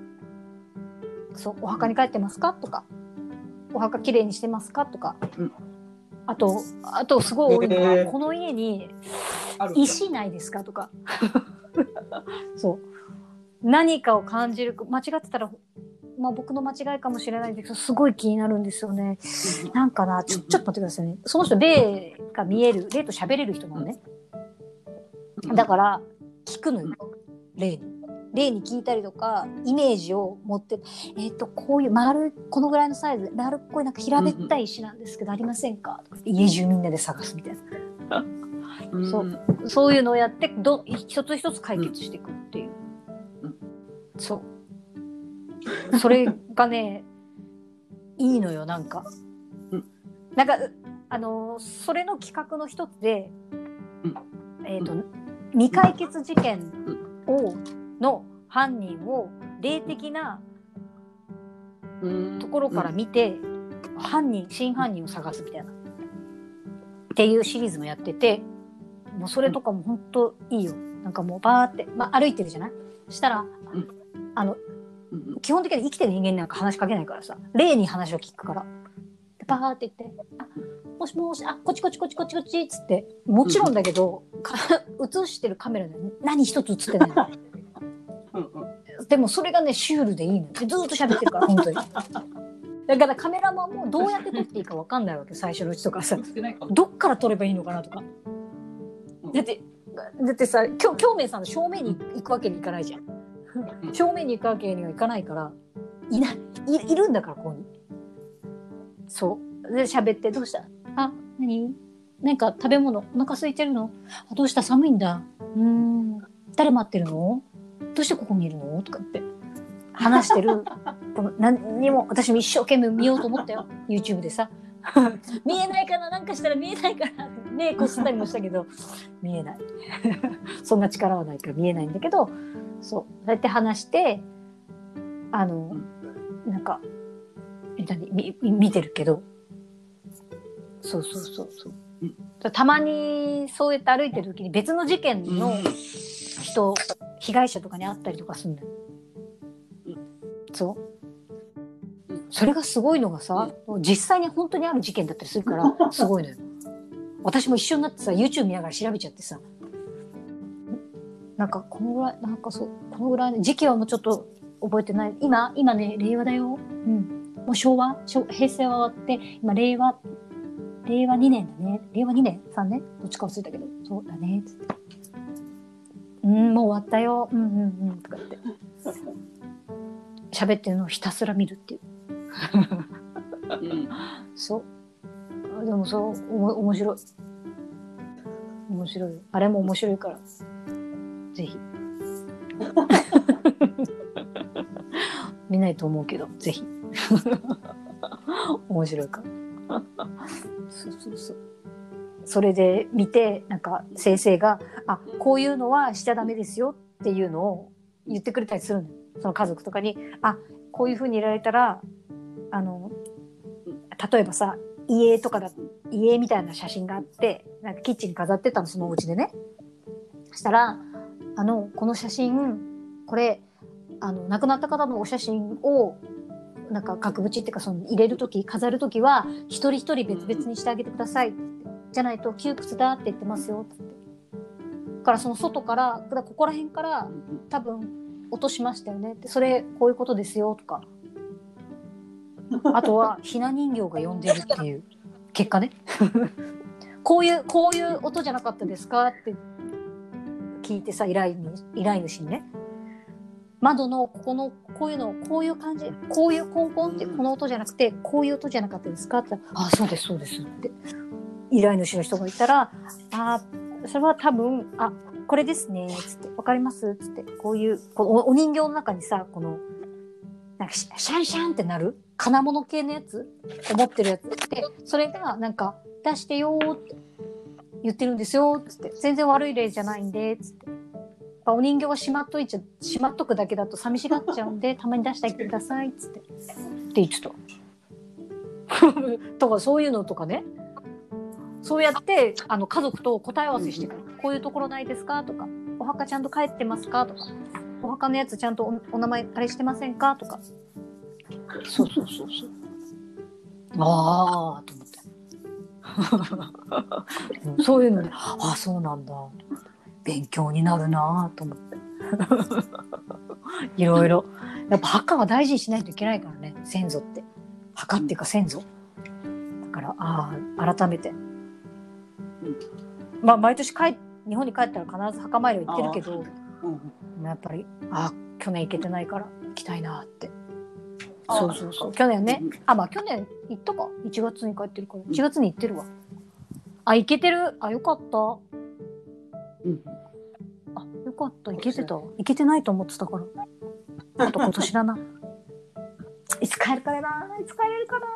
そうお墓に帰ってますか？とか。お墓きれいにしてますか？とか、うん。あとあとすごい多いのが、へー。この家に石ないですか？とか。[laughs] そう。何かを感じる間違ってたら、まあ、僕の間違いかもしれないんですけどすごい気になるんですよね。なんかなちょちょっと待ってくださいね。その人霊が見える霊と喋れる人なのねだから聞くのよ。例に。例に聞いたりとかイメージを持ってえっ、とこういう丸いこのぐらいのサイズで丸っこいなんか平べったい石なんですけどありませんか？とか家中みんなで探すみたいな。[laughs] うん。そう。そういうのをやってど一つ一つ解決していくっていう、うん。そう。それがねいいのよなんか、うん。なんかあのそれの企画の一つで、うん。えっ、と未解決事件をの犯人を霊的なうん。ところから見て、犯人真犯人を探すみたいな。っていうシリーズもやっててもうそれとかも本当いいよ。なんかもうバーって、まあ、歩いてるじゃない？したら、うん。あのうん基本的に生きてる人間なんか話しかけないからさ。霊に話を聞くから。でバーって言って「あもしもしあこっちこっちこっちこっちこっち」っつってもちろんだけど、か映してるカメラで何一つ映ってない。でもそれがねシュールでいいのでずーっと喋ってるから本当に。だからカメラマンもどうやって撮っていいか分かんないわけ最初のうちとかさ。どっから撮ればいいのかなとか。うん。だってだってさ京京明さんの正面に行くわけにいかないじゃん。正面に行くわけにはいかないからいない。いいるんだからここに。そう。で喋って「どうした？あ何？なんか食べ物お腹空いてるの？あどうした？寒いんだ。うん。誰待ってるの？どうしてここにいるの?」とかって話してる。[laughs] この何にも私も一生懸命見ようと思ったよ。YouTube でさ。[laughs] 見えないかな？なんかしたら見えないかな？目こすったりもしたけど。見えない。[laughs] そんな力はないから見えないんだけど。そう。そうやって話してあの、なんか何？み見てるけど。そうそうそうそう、うんたまにそうやって歩いてる時に別の事件の人、被害者とかに会ったりとかするんだよ。うんそう。それがすごいのがさ、実際に本当にある事件だったりするから、[laughs] すごいのよ。私も一緒になってさ、YouTube 見ながら調べちゃってさ、なんかこのぐらい、なんかそう、このぐらい、時期はもうちょっと覚えてない。今、今ね、令和だよ。うん。もう昭和昭平成は終わって、今、令和、令和2年だね。令和2年 ?3 年？どっちか忘れたけど。そうだね。つって。うん、もう終わったよ。うんうんうん。とか言って。喋ってるのをひたすら見るっていう。うんそう。でもそう、おも面白い。面白いよ。あれも面白いから。ぜひ。[laughs] 見ないと思うけど、ぜひ。面白いから。[laughs] そうそうそう。それで見て、なんか先生が、あ、こういうのはしちゃダメですよっていうのを言ってくれたりするのよ。その家族とかにあこういうふうにいられたらあの例えばさ家とかだ家みたいな写真があってなんかキッチンに飾ってたのそのお家でね。そしたら「あのこの写真これあの亡くなった方のお写真をなんか額縁っていうかその入れる時飾る時は一人一人別々にしてあげてください」ってじゃないと窮屈だって言ってますよ」って。言ってだからその外からだここら辺から多分落としましたよねって。それこういうことですよとか。あとはひな人形が呼んでるっていう。結果ね。こういうこういう音じゃなかったですかって聞いてさ依頼に依頼主にね窓のここのこういうのこういう感じこういうコンコンってこの音じゃなくてこういう音じゃなかったですか？って言ったら「あそうですそうです」って依頼主の人が言ったら「あそれは多分あこれですね」つって「わかります」つってこういうこおお人形の中にさこのなんかシシャンシャンってなる金物系のやつ持ってるやつでそれがなんか「出してよ」って言ってるんですよつって全然悪い例じゃないんでつって。ぱお人形はしまっといちゃしまっとくだけだと寂しがっちゃうんでたまに出してあげてくださいっつって。って言ってた。[laughs] とかそういうのとかね。そうやってあの家族と答え合わせしてから、こういうところないですかとか。お墓ちゃんと帰ってますかとか。お墓のやつちゃんとおお名前あれしてませんか？とか。そうそうそうそう。ああと思って。う [laughs] んそういうのでああそうなんだ勉強になるなと思って。[laughs] いろいろ。やっぱ墓は大事にしないといけないからね。先祖って。墓っていうか先祖。だからああ改めて、まあ毎年帰日本に帰ったら必ず墓参りは行ってるけどうんやっぱりあ去年行けてないから行きたいなって。あそうそうそう。去年ね。うんあまあ去年行ったか。1月に帰ってるから。1月に行ってるわ。あ行けてる。あよかったうん。あよかった。行けてた。行けてないと思ってたから。あと今年だな。[laughs] いつ帰るからな。いつ帰れるかな。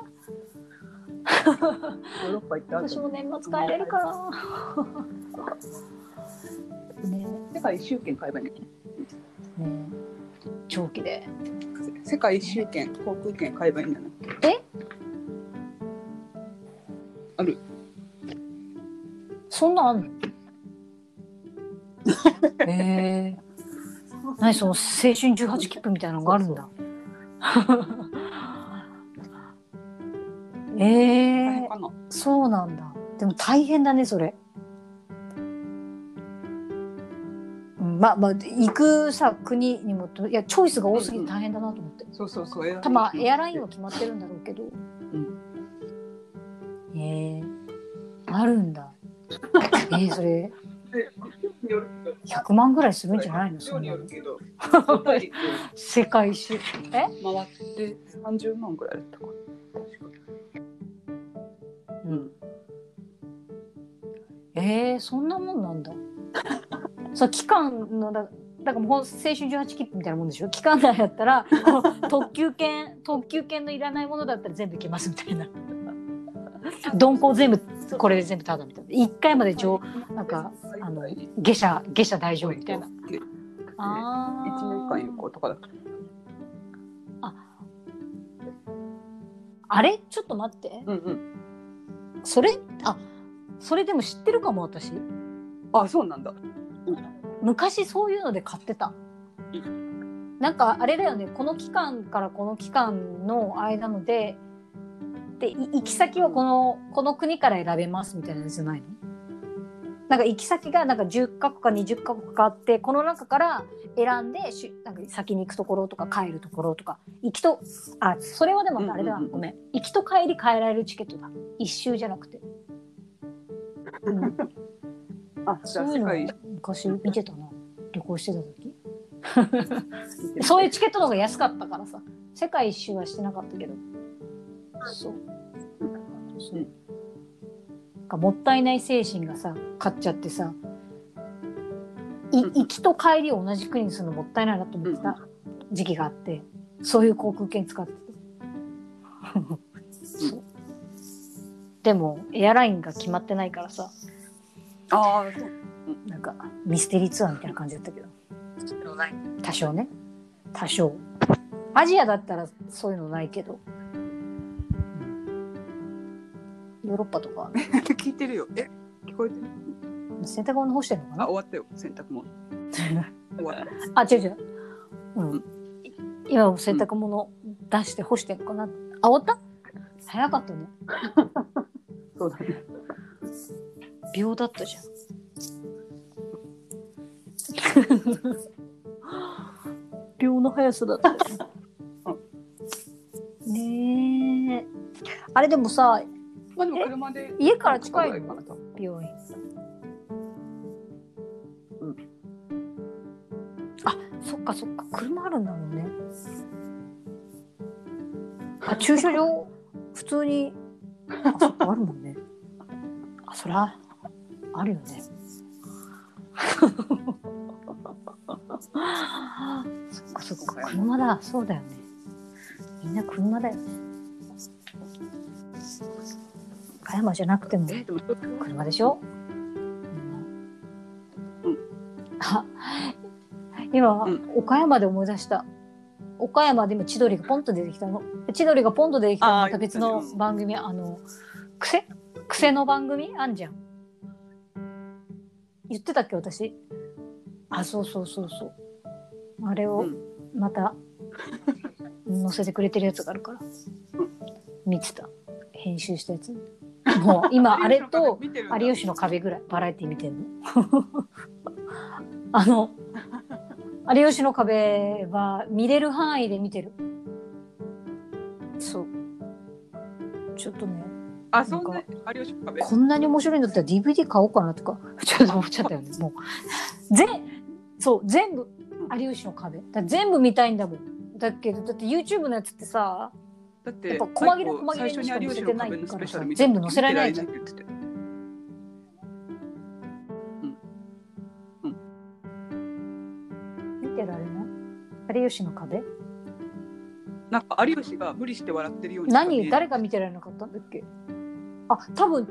ヨーロッパ行った後。私も年末帰れるかな [laughs] ね。世界一周券買えばいいねえね。え長期で。世界一周券航空券買えばいいんじゃな。いえ？ある。そんなんあんの？へえ何その青春18切符みたいなのがあるんだ。[laughs] え大え変かな。そうなんだ。でも大変だねそれ、うん、まあまあ行くさ国にもいやチョイスが多すぎて大変だなと思って、そうそうそうエアたまあエアラインは決まってるんだろうけど、へえあるんだ。えー、それ100万ぐらいするんじゃないのそ量んなの。によるけど世界一周。え？回って30万ぐらいだったか確かうん。えー、そんなもんなんだ。[laughs] そう期間のだだからもうほん青春18切符みたいなもんでしょ？期間内やったら特急券特急券のいらないものだったら全部行けますみたいな。鈍行全部これで全部タダみたいな。1回まで上なんかあの下車下車大丈夫みたいな。1あー。年間有効とかだったあれ？ちょっと待って。うんうんそれ？あそれでも知ってるかも私。あそうなんだ。昔そういうので買ってた。なんかあれだよね。この期間からこの期間の間のででい行き先はこのこの国から選べますみたいなやつじゃないの？なんか行き先がなんか10カ国か20カ国かあってこの中から選んでしなんか先に行くところとか帰るところとか行きとあそれはでもあれだごめん。行きと帰り変えられるチケットだ。一周じゃなくて、うん、[laughs] あそういうの昔見てたな。旅行してた時。[laughs] そういうチケットの方が安かったからさ。世界一周はしてなかったけどそう。そう。なんかもったいない精神がさ買っちゃってさいうん。行きと帰りを同じ国にするのもったいないなと思ってた時期があってそういう航空券使ってた [laughs] そう。でもエアラインが決まってないからさ。ああなんかミステリーツアーみたいな感じだったけど。多少ね。多少。アジアだったらそういうのないけどヨーロッパとか。[laughs] 聞いてるよ。え、聞こえてる？洗濯物干してんのかあ、な終わったよ。洗濯物。[laughs] 終わった。あ違う違う、うん、今も洗濯物出して干してんのかな？あ終わった？早かったね。[laughs] そうだね。秒だったじゃん。秒の速さだった。ねえ。あれでもさまあでも車で。家から近い。病院。うん。あそっかそっか。車あるんだもんね。[laughs] あ駐車場？普通に？あそっかあるもんね。あそりゃあるよね。そっかそっか。車だ。そうだよね。みんな車だよね岡山じゃなくても車でしょ、うん。あ今、うん。岡山で思い出した。岡山で今千鳥がポンと出てきたの。千鳥がポンと出てきたの。また別の番組。あの癖？癖の番組？あんじゃん。言ってたっけ？私。あそうそうそうそう。あれをうん。また [laughs] 載せてくれてるやつがあるから。見てた。編集したやつもう今あれと有吉の壁ぐらいバラエティ見てんの？[laughs] あの有吉の壁は見れる範囲で見てる。そう。ちょっとねあ、そんな有吉壁？こんなに面白いんだったら DVD 買おうかなとか。[laughs] ちょっと思っちゃったよねもう。ぜそう全部有吉の壁。だ全部見たいんだもん。だけどだって YouTube のやつってさだってやっぱ細切れ細切れ最初にしかに有吉の壁のスペシャル見て全部載せられないじゃん。見てられないって言って見てられない？有吉の壁？たなんか有吉が無理して笑ってるように何？誰が見てられなかったんだっけ？あ多分。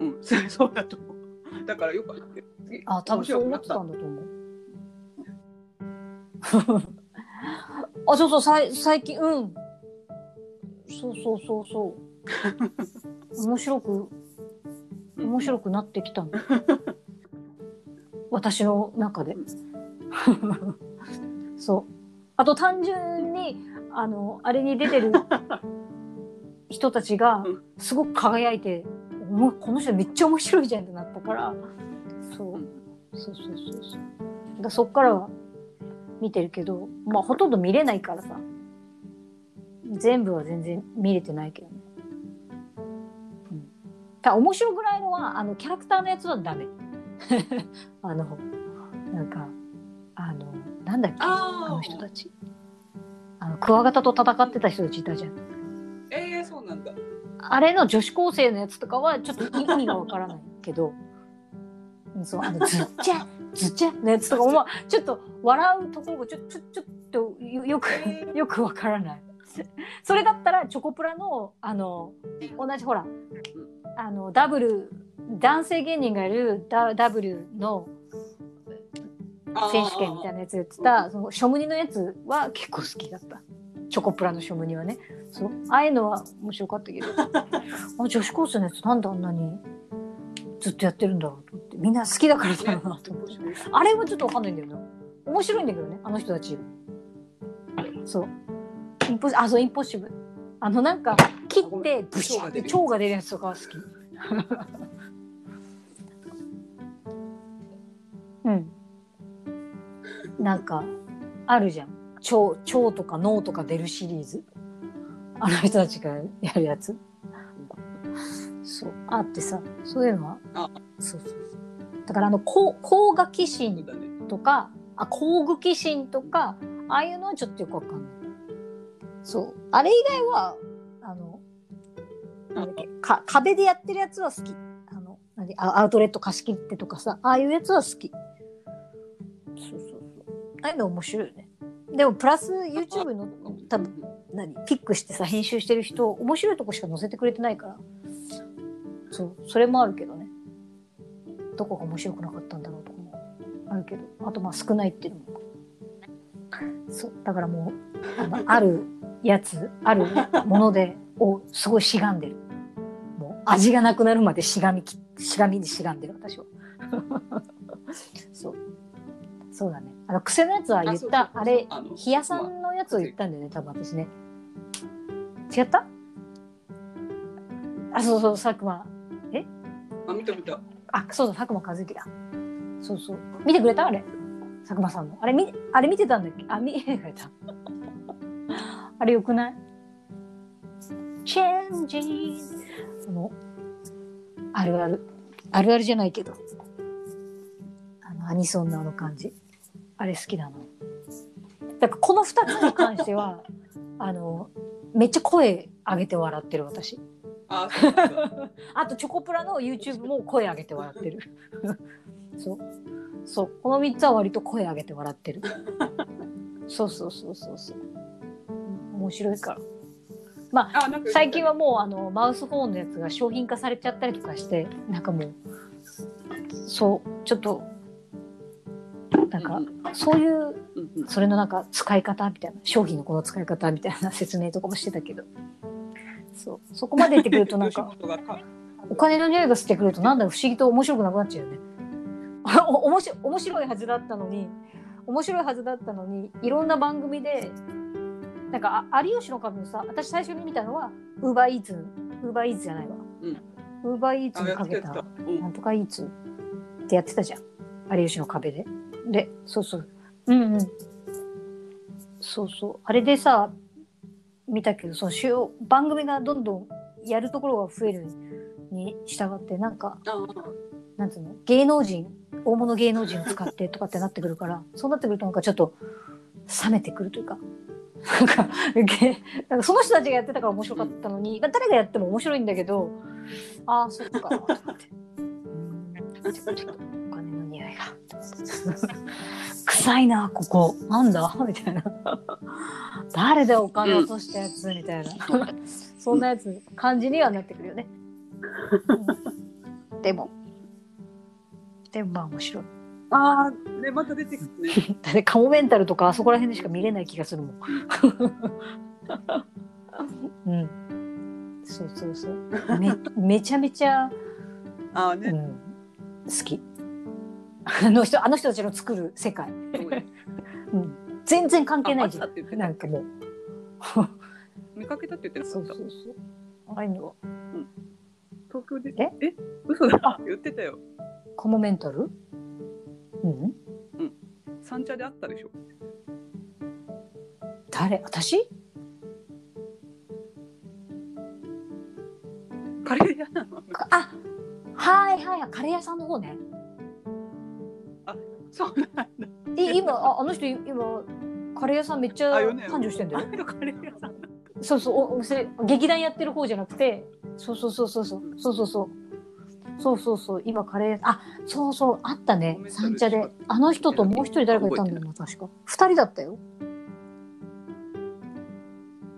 うん、[laughs] そうだと思う。だからよかったよ。あ多分そう思ってた面んだと思う。[laughs] あそうそうさい最近うんそうそうそうそう。[laughs] 面白く面白くなってきたの。[laughs] 私の中で。[laughs] そう。あと単純にあのあれに出てる人たちがうんすごく輝いて、この人めっちゃ面白いじゃんってなったから。そう。うん。そうそうそうそう。だそっからは見てるけどまあほとんど見れないからさ全部は全然見れてないけどね、うん、ただ面白くないのはあのキャラクターのやつはダメ。[laughs] あのなんかあのなんだっけ？ああの人たち？あのクワガタと戦ってた人たちいたじゃん。えー、そうなんだ。あれの女子高生のやつとかはちょっと意味がわからないけど、うんそう、あの、ずっちゃ、ずっちゃのやつとかも、まあ、ちょっと笑うところがちょ、ちょ、ちょっとよよく、よくわからない。それだったらチョコプラの、あの、同じほら、あの、ダブル、男性芸人がいるダダブルの選手権みたいなやつやってた、その、ショムニのやつは結構好きだった。チョコプラのショムニはね。そう。ああいうのは面白かったけど。[laughs] あ女子高生のやつなんであんなにずっとやってるんだろうと思ってみんな好きだからだろうなと思って、あれはちょっとわかんないんだよな面白いんだけどねあの人たちそうインポあそうインポッシブ。ルあのなんか切ってブシャって腸が出るやつ。とかは好き。[laughs] うん。なんかあるじゃん。腸腸とか脳とか出るシリーズ。あの人たちがやるやつ。そう。あってさそういうのは？あ。そうそうそう。だからあの高高画期そう心だね。とかあ高具期心とかああいうのはちょっとよくわかんないそう。あれ以外はあのなんだっけか壁でやってるやつは好き。あの何あアウトレット貸し切ってとかさああいうやつは好き。そうそうそう。ああいうの面白いよね。でもプラス YouTube の多分何ピックしてさ編集してる人面白いとこしか載せてくれてないから。そうそれもあるけどね。どこが面白くなかったんだろうとかもあるけど。あとまあ少ないっていうのも。そう。だからもうあるやつあるもので [laughs] をすごいしがんでる。もう味がなくなるまでしがみきしがみにしがんでる私は。[laughs] そう。そうだね。あの癖のやつは言ったあれ冷やさんのやつを言ったんだよね多分私ね。違った？あそうそう佐久間。あ見た見た。あそうだ佐久間一行だ。そうそう。見てくれた？あれ？佐久間さんの。あれみあれ見てたんだっけ？あ見てくれたあれよくない？チェンジそのあるあるあるあるじゃないけどあのアニソンのあの感じあれ好きなのだからこの2つに関しては [laughs] あのめっちゃ声上げて笑ってる私あ [laughs] あとチョコプラの YouTube も声上げて笑ってる。[laughs] そう。そう。この3つは割と声上げて笑ってる。そうそうそうそうそう。うん面白いから。まあ、最近はもうあのマウスフォンのやつが商品化されちゃったりとかして、なんかもう、そう、ちょっと、なんかう、そういう、それのなん。か使い方みたいな、商品のこの使い方みたいな説明とかもしてたけど、そう、そこまで言ってくるとなん [laughs] か、お金の匂いがしてくるとなんだろう不思議と面白くなくなっちゃうよね。面白いはずだったのに面白いはずだったのにいろんな番組でなんかあ有吉の壁のさ私最初に見たのはウーバーイーツウーバーイーツじゃないわ。ウーバーイーツあにかけたなんとかイーツってやってたじゃん。有吉の壁で。でそうそう。うんうん。そうそう。あれでさ見たけどその主要番組がどんどんやるところが増えるに従ってなんかあなんつうの？芸能人大物芸能人を使ってとかってなってくるからそうなってくるとなんかちょっと冷めてくるというか。なんかげなんかその人たちがやってたから面白かったのに、誰がやっても面白いんだけどああそっか。[laughs] と思ってうんちょっとお金の匂いが。[laughs] 臭いなここ。なんだ？[laughs] みたいな。誰でお金落としたやつ？みたいな。そんなやつ感じにはなってくるよね、うん。でも。でもまあ面白いあーねまた出てくるね。だってカモメンタルとかあそこら辺でしか見れない気がするもん。[laughs] うん。そうそうそう。めめちゃめちゃあーね、うん、好き。あの人、あの人たちの作る世界。そうね [laughs] うん、全然関係ないじゃん。なんかもう。[laughs] 見かけたって言ってそうそうそう。ああいうのは。東京でえ？え？嘘だ。言ってたよ。カモメンタル？うん。三茶であったでしょ。誰？私？カレー屋なの。かあはいはいはい、カレー屋さんの方ね。そうなんだ。い今あ、あの人今、カレー屋さんめっちゃ繁盛してんだよ。あのカレー屋さん。そうそう。おおそれ劇団やってる方じゃなくて。そうそうそうそうそう。そうそうそうそうそうそう今カレーあそうそうあったね。三茶で。あの人ともう一人誰かいたんだよな確か。二人だったよ。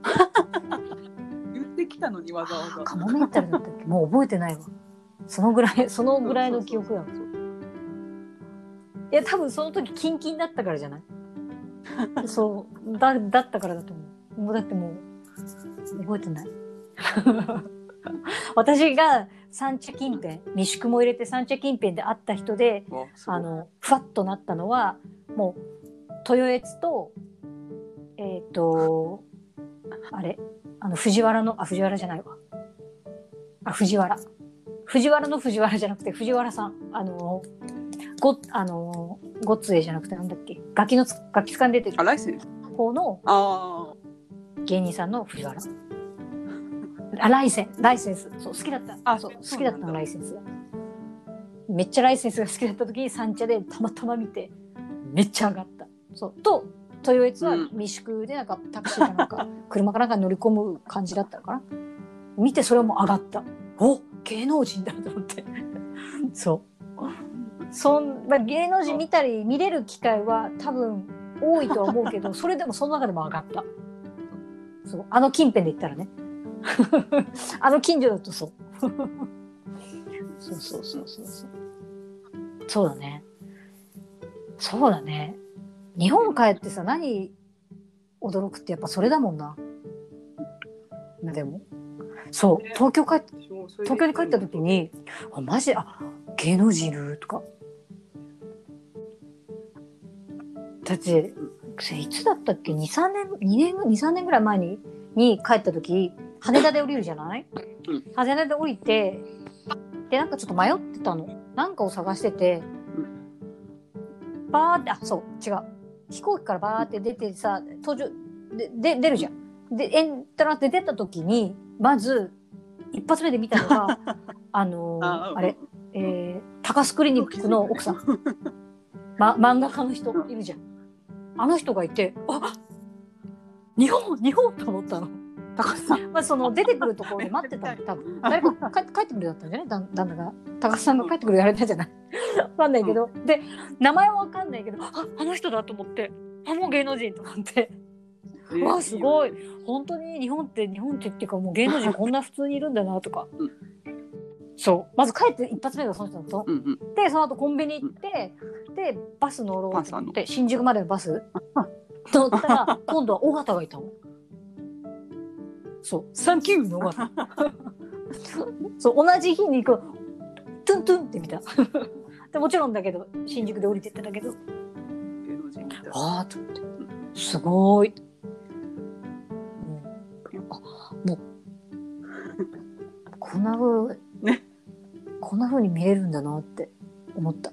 [laughs] 言ってきたのにわざわざ。カモメンタルだったっけ？もう覚えてないわ。そのぐらいそのぐらいの記憶だわいや多分その時キンキンだったからじゃない？そうだだったからだと思う。もうだってもう覚えてない。[laughs] 私が三茶近辺未宿も入れて三茶近辺で会った人であのふわっとなったのはもう豊悦とえっ、とあれ？あの藤原のあ藤原じゃないわ。あ藤原。藤原の藤原じゃなくて藤原さん。あのごあのごっつえじゃなくてなんだっけ？ガキのつガキつかん出てる方のあ芸人さんの藤原あライセン。ライセンス。そう好きだった。あそう好きだったのライセンス。がめっちゃライセンスが好きだった時に三茶でたまたま見てめっちゃ上がった。そう。と豊悦はうん。未宿でなんかタクシーかなんか [laughs] 車かなんかに乗り込む感じだったのかな。見てそれも上がった。お芸能人だと思って。[laughs] そう。そん、まあ、芸能人見たり見れる機会は多分多いとは思うけどそれでもその中でも上がった。そう。あの近辺で言ったらね [laughs] あの近所だとそう。そうそうそうそうそう。そうだね。そうだね。日本帰ってさ何驚くってやっぱそれだもんな。まあでも？そう。東京帰っ東京に帰った時にあマジあ芸能人いるとか。だっていつだったっけ？23年2年23年ぐらい前にに帰った時羽田で降りるじゃない、うん。羽田で降りてでなんかちょっと迷ってたの。なんかを探してて、バーってあそう違う。飛行機からバーって出てさ登場でで出るじゃん。でエントランスで出た時にまず一発目で見たのが [laughs] あのーああれ、えー、高須クリニックの奥さん、[laughs] ま、漫画家の人いるじゃん。あの人がいてあ日本日本と思ったの。高橋さん。まあ、その出てくるところで [laughs] 待ってたの。多分。誰か帰帰ってくるだったんじゃない？旦旦那が。高須さんが帰ってくるやられたんじゃない？[laughs] わかんないけど、で名前はわかんないけどああの人だと思って。あもう芸能人と思って。わあすごい。本当に日本って日本ってっていうかもう芸能人こんな普通にいるんだなとか、うん。そう。まず帰って一発目がその人だと、うんうん。でその後コンビニ行って、でバス乗ろうと思って。新宿までのバス。乗ったら今度は尾形がいたの。そう「サンキュー」の尾形そう同じ日に行くトゥントゥンって見た。[laughs] でもちろんだけど新宿で降りてったんだけど。ああと思って。すごい、うん。あもうこんなふう、ね。こんなふうに見れるんだなって思った。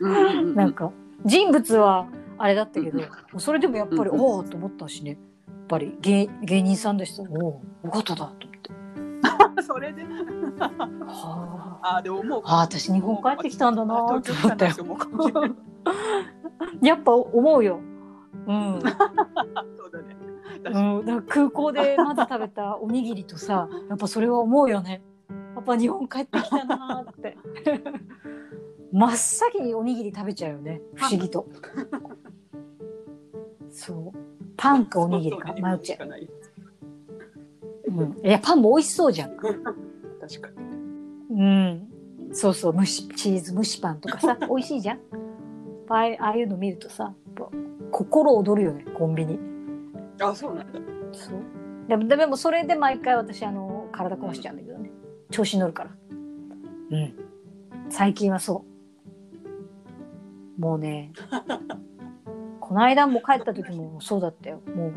うんうんうんなんか人物はあれだったけど、それでもやっぱり、おおと思ったしねぱり芸芸人さんでしたおお尾形だと思って。[laughs] それで。はあ。あでももう。あ私日本帰ってきたんだなーって思ったよ。[laughs] やっぱ思うよ。うん、[laughs] そうだね。うん、だ空港でまず食べたおにぎりとさやっぱそれは思うよね。やっぱ日本帰ってきたなーって。真っ先におにぎり食べちゃうよね。不思議と。そうパンかおにぎりか迷っちゃう。うん、いやパンも美味しそうじゃん。確かに。うん。そうそう蒸しチーズ蒸しパンとかさ [laughs] 美味しいじゃん。ああいああいうの見るとさ心躍るよねコンビニ。あそうなんだ。そう。でもでもそれで毎回私あの体壊しちゃうんだけどね。調子に乗るから。うん。最近はそう。もうね [laughs] この間も帰った時もそうだったよ。もう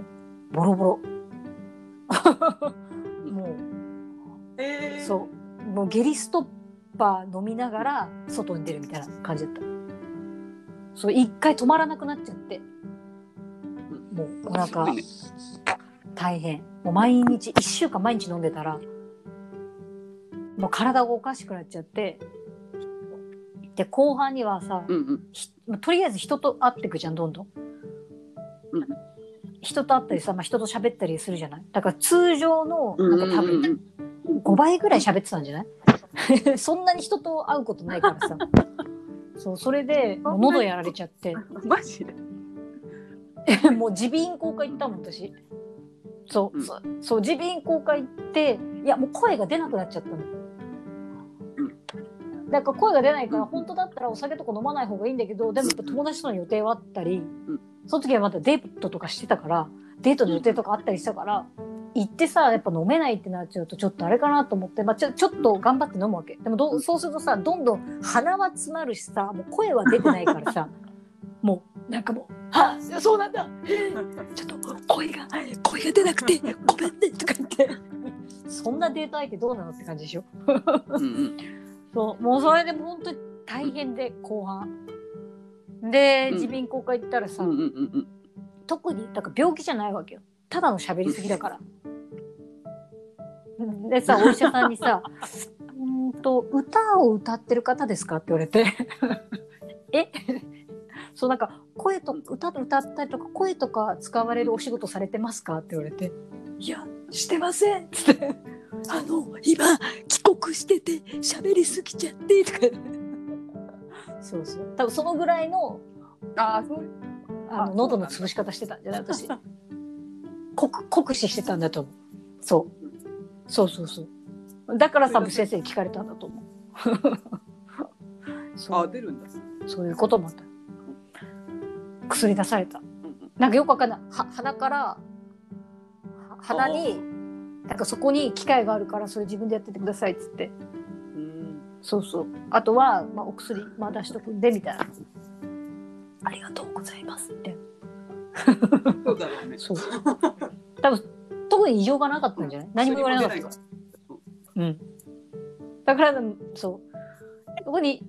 ボロボロ。もえうそう。もうゲリストッパー飲みながら外に出るみたいな感じだった。そう一回止まらなくなっちゃって。もうなんか大変。もう毎日1週間毎日飲んでたらもう体がおかしくなっちゃって。で後半にはさ、うんうん。とりあえず人と会ってくじゃんどんどん、うん人と会ったりさ、まあ、人と喋ったりするじゃない？だから通常のうんなんか多分5倍ぐらい喋ってたんじゃない？[laughs] そんなに人と会うことないからさ。[laughs] そうそれで喉やられちゃって。[laughs] マジで？もう耳鼻咽喉科行ったもん私。そう、うん。そうそう耳鼻咽喉科行っていやもう声が出なくなっちゃったの、だから声が出ないから本当だったらお酒とか飲まない方がいいんだけどでもやっぱ友達との予定はあったり、んその時はまだデートとかしてたからデートの予定とかあったりしたから行ってさやっぱ飲めないってなっちゃうとちょっとあれかなと思って、まあ、ちょちょっと頑張って飲むわけ。でもどうそうするとさどんどん鼻は詰まるしさもう声は出てないからさ [laughs] もうなんかもう「あそうなんだ。ちょっと声が声が出なくてごめんね」とか言って。そんなデート相手どうなのって感じでしょ。うんうん。[laughs] そうもうそれで本当に大変で後半でうん。耳鼻咽喉科行ったらさ、うんうんうんうん。特にだから病気じゃないわけよ。ただの喋りすぎだから。でさお医者さんにさ「[laughs] うーんと歌を歌ってる方ですか?」って言われて「[laughs] え？そうなんか声と歌歌ったりとか声とか使われるお仕事されてますか?」って言われて「いやしてません」っつって「あの今帰国してて喋りすぎちゃって」とかそうそう。多分そのぐらいのあそう。ああの喉の潰し方してたんじゃない？私。酷酷使してたんだと思う。そう。そうそうそう。だからさぶ先生に聞かれたんだと思う。[laughs] そあう出るんだ。そういうこともあった。薬出された。なんかよくわかんない。は鼻からは鼻になんかそこに機械があるからそれ自分でやっててくださいっつって。うんそうそう。あとは、まあ、お薬、まあ、出しとくんでみたいな。ありがとうございますって。そうだろうね。そう。多分特に異常がなかったんじゃない？何も言われなかった。からうん。だからそう。そこに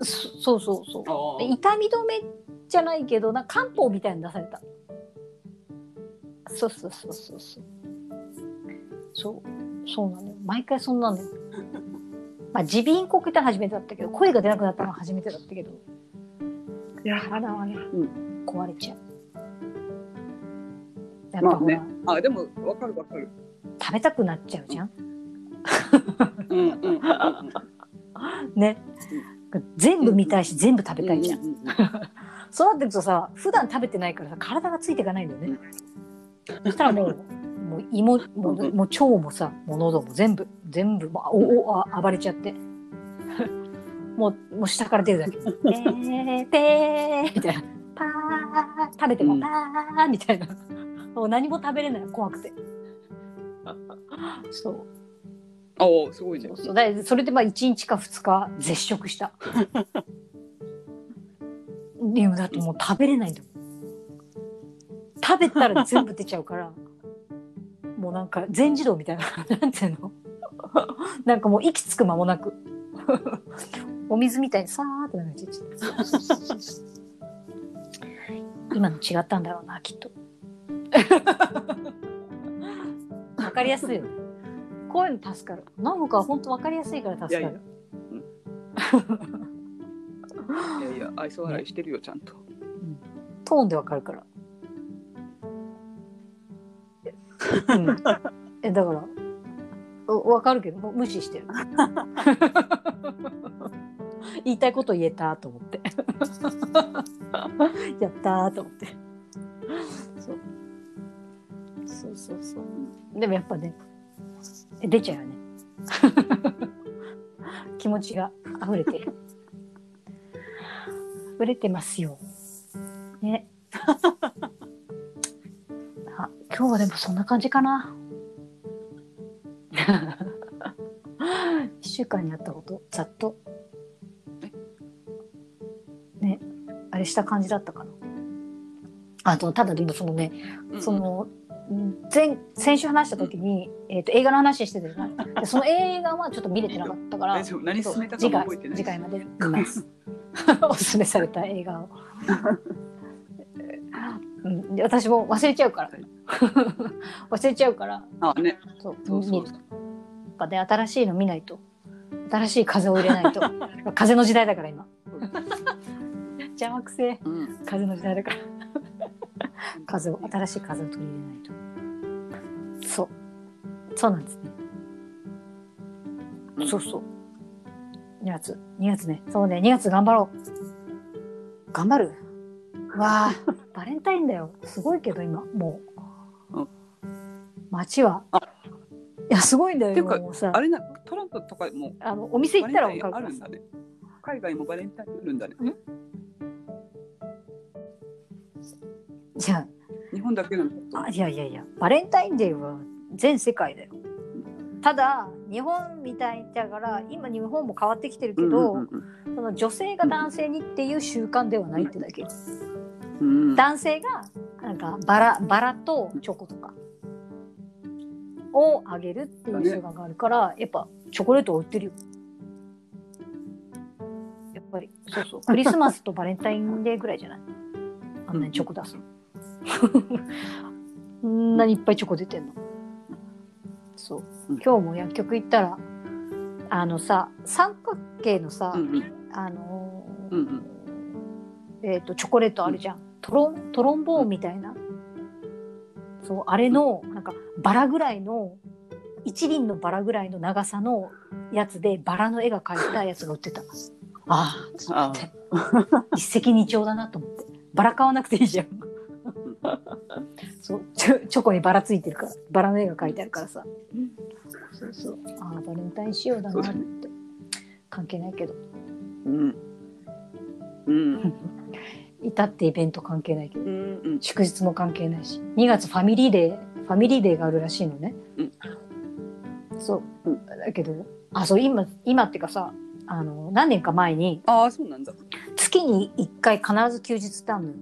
そそうそうそう。痛み止めじゃないけどなんか漢方みたいに出された。そうそうそうそうそう。そう。そうなのよ。毎回そんなのよまあ耳鼻咽喉って初めてだったけど声が出なくなったのは初めてだったけど。いや体はね、う壊れちゃう。やっぱまあね。あでもわかるわかる。食べたくなっちゃうじゃん。うんうん。ね、全部見たいし、全部食べたいじゃん、うんうんうんそうなってくるとさ普段食べてないからさ体がついていかないんだよね、そしたらもうもう胃ももうもう腸もさもう喉も全部全部もうおおあ暴れちゃって。[laughs] もうもう下から出るだけ「ペーペー」みたいな「パー」食べても「パー」みたいな。もう何も食べれない。怖くて。[laughs] そう。ああすごいねそう。そう。だそれでまあ1日か2日絶食した。[laughs] でもだってもう食べれないんだもん。食べたら全部出ちゃうからもうなんか全自動みたいな [laughs] なんていうの？[laughs] なんかもう息つく間もなく [laughs] お水みたいにさーってなっち今の違ったんだろうなきっと。わかりやすいよね。こういうの助かる。飲むかは本当わかりやすいから助かる。いやいやいやいや愛想笑いしてるよちゃんと。トーンでわかるから。うん、えだからおわかるけどもう無視してる。言いたいこと言えたと思って。[laughs] やったと思って。そう。そうそうそう。でもやっぱね出ちゃうよね。[laughs] 気持ちが溢れてる。溢れてますよ。ね。あ、今日はでもそんな感じかな。[laughs] 一週間にあったこと、ざっと。ね、あれした感じだったかな。あと、ただでもそのね、うんその、前、先週話した時に、えっ、と、映画の話してたじゃない。でその映画はちょっと見れてなかったから何そう進めたか次回も覚えてない。次回まで見ます。[laughs] おすすめされた映画を。うん、で私も忘れちゃうから。[laughs] 忘れちゃうから、あね。そう、そうそう。やっぱね、新しいの見ないと。新しい風を入れないと。[laughs] 風の時代だから今。邪魔くせえ。うん。風の時代だから。風を、新しい風を取り入れないと。そう。そうなんですね。うんそうそう。2月、2月ね。そうね、2月頑張ろう。頑張る？わあ、[laughs] バレンタインだよ。すごいけど今、もううん。街は。あいや、すごいんだよ、ていうか今もうさあ。れなトランプとかもあの、お店行ったら分かるんだ。ね。海外もバレンタインあるんだね。じゃ日本だけなんだあ、あいやいやいや、バレンタインデーは全世界だよ。ただ、日本みたいだから、今日本も変わってきてるけど、その女性が男性にっていう習慣ではないってだけ。うんうん。男性がなんかバラバラとチョコとかをあげるっていう習慣があるから、やっぱチョコレートを売ってるよ。やっぱり。そうそう。[laughs] クリスマスとバレンタインデーぐらいじゃない？あんなにチョコ出すの。[laughs] こんなにいっぱいチョコ出てんの。そう。うん。今日も薬局行ったらあのさ三角形のさ、うんうん。あのーうんうん。えっ、とチョコレートあるじゃん、トロントロンボーンみたいな、そうあれのなんかバラぐらいの一輪のバラぐらいの長さのやつでバラの絵が描いたやつが売ってた。あああって。一石二鳥だなと思って。バラ買わなくていいじゃん。そうチョチョコにバラついてるから。バラの絵が描いてあるからさ。そうそう。ああバレンタイン仕様だなって、関係ないけど。うん。うん [laughs] いたってイベント関係ないけど。うんうん。祝日も関係ないし。2月 Family Day Family Day があるらしいのね、うん。そう。うだけどあそう今今っていうかさあの何年か前にああそうなんだ。月に1回必ず休日ってあるのよ。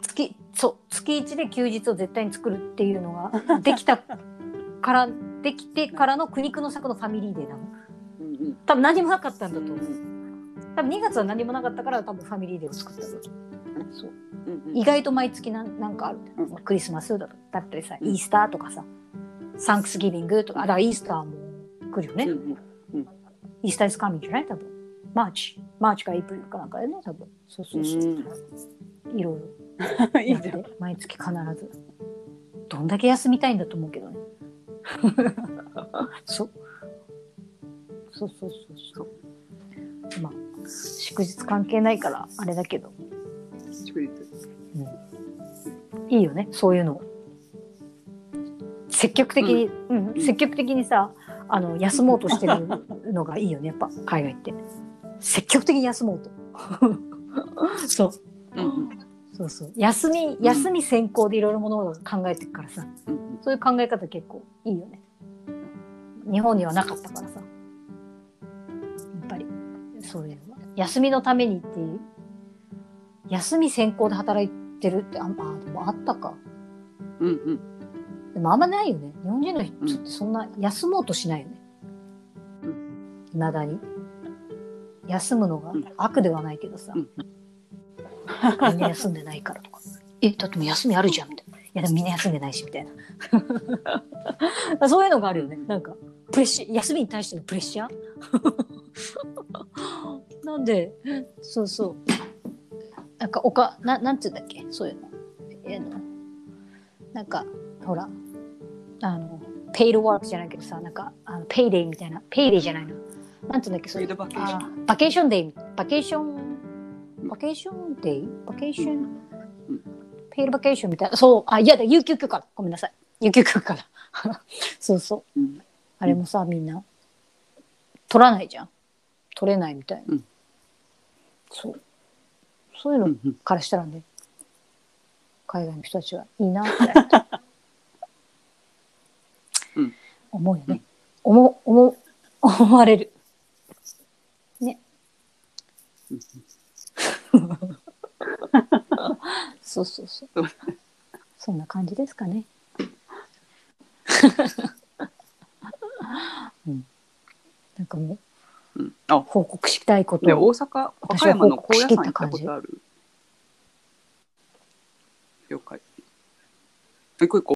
月そう。月1で休日を絶対に作るっていうのができた [laughs] からできてからの苦肉の策の Family Day なの。うんうん。多分何もなかったんだと思う。うん多分2月は何もなかったから多分 Family Day を作ったんだと思うそう。うんうん。意外と毎月なんなんかある、うん。クリスマスだだったりさうん。 Easter とかさ Thanksgiving とか。あだから Easter も来るよね、うんイースター is coming じゃない？多分。 March。March か April かなんかでね？多分。そうそうそう、いろいろ。う [laughs] んいやっていじゃん。毎月必ず。どんだけ休みたいんだと思うけどね。[laughs] そうそうそうそう。そう。まあ祝日関係ないからあれだけど。祝日。いいよねそういうの。積極的に、うん。うん。積極的にさあの休もうとしてるのがいいよねやっぱ海外って。積極的に休もうと。[laughs] そう。うんうん。そうそう。休み休み先行でいろいろものを考えてるからさ。うんそういう考え方結構いいよね。日本にはなかったからさ。やっぱり。そういうの。は休みのためにっていう。休み先行で働いてるってああでもあったか。うんうん。でもあんまないよね。日本人の人ってそんな休もうとしないよね。ういまだに。休むのがうん。悪ではないけどさ、うん。みんな休んでないからとか。えだってもう休みあるじゃんみたいな。いやでもみんな休んでないしみたいな。[laughs] そういうのがあるよね。なんかプレッシャー休みに対してのプレッシャー？[laughs] なんで？そうそう。なんかおかななんて言うんだっけ？そういうの。えーの。なんかほら。あの paid work じゃないけどさなんかあの payday みたいな。 payday じゃないの。なんて言うんだっけ？それ paid vacation ケーション day vacation vacation day vacation、うん paid vacation みたいな。そう。あいやだ有給休暇。だごめんなさい。有給休暇だ。[laughs] そうそう。うんあれもさみんな。取らないじゃん。取れないみたいな、うん。そう。そういうのうんうん。からしたらね海外の人たちはいいなって、[laughs] うん。思うよね、思思思われる。ね。うん。そうそうそう。そんな感じですかね [laughs] うん。なんかもううん。あ。報告したいこと。大阪和歌山の高野山行ったことある。了解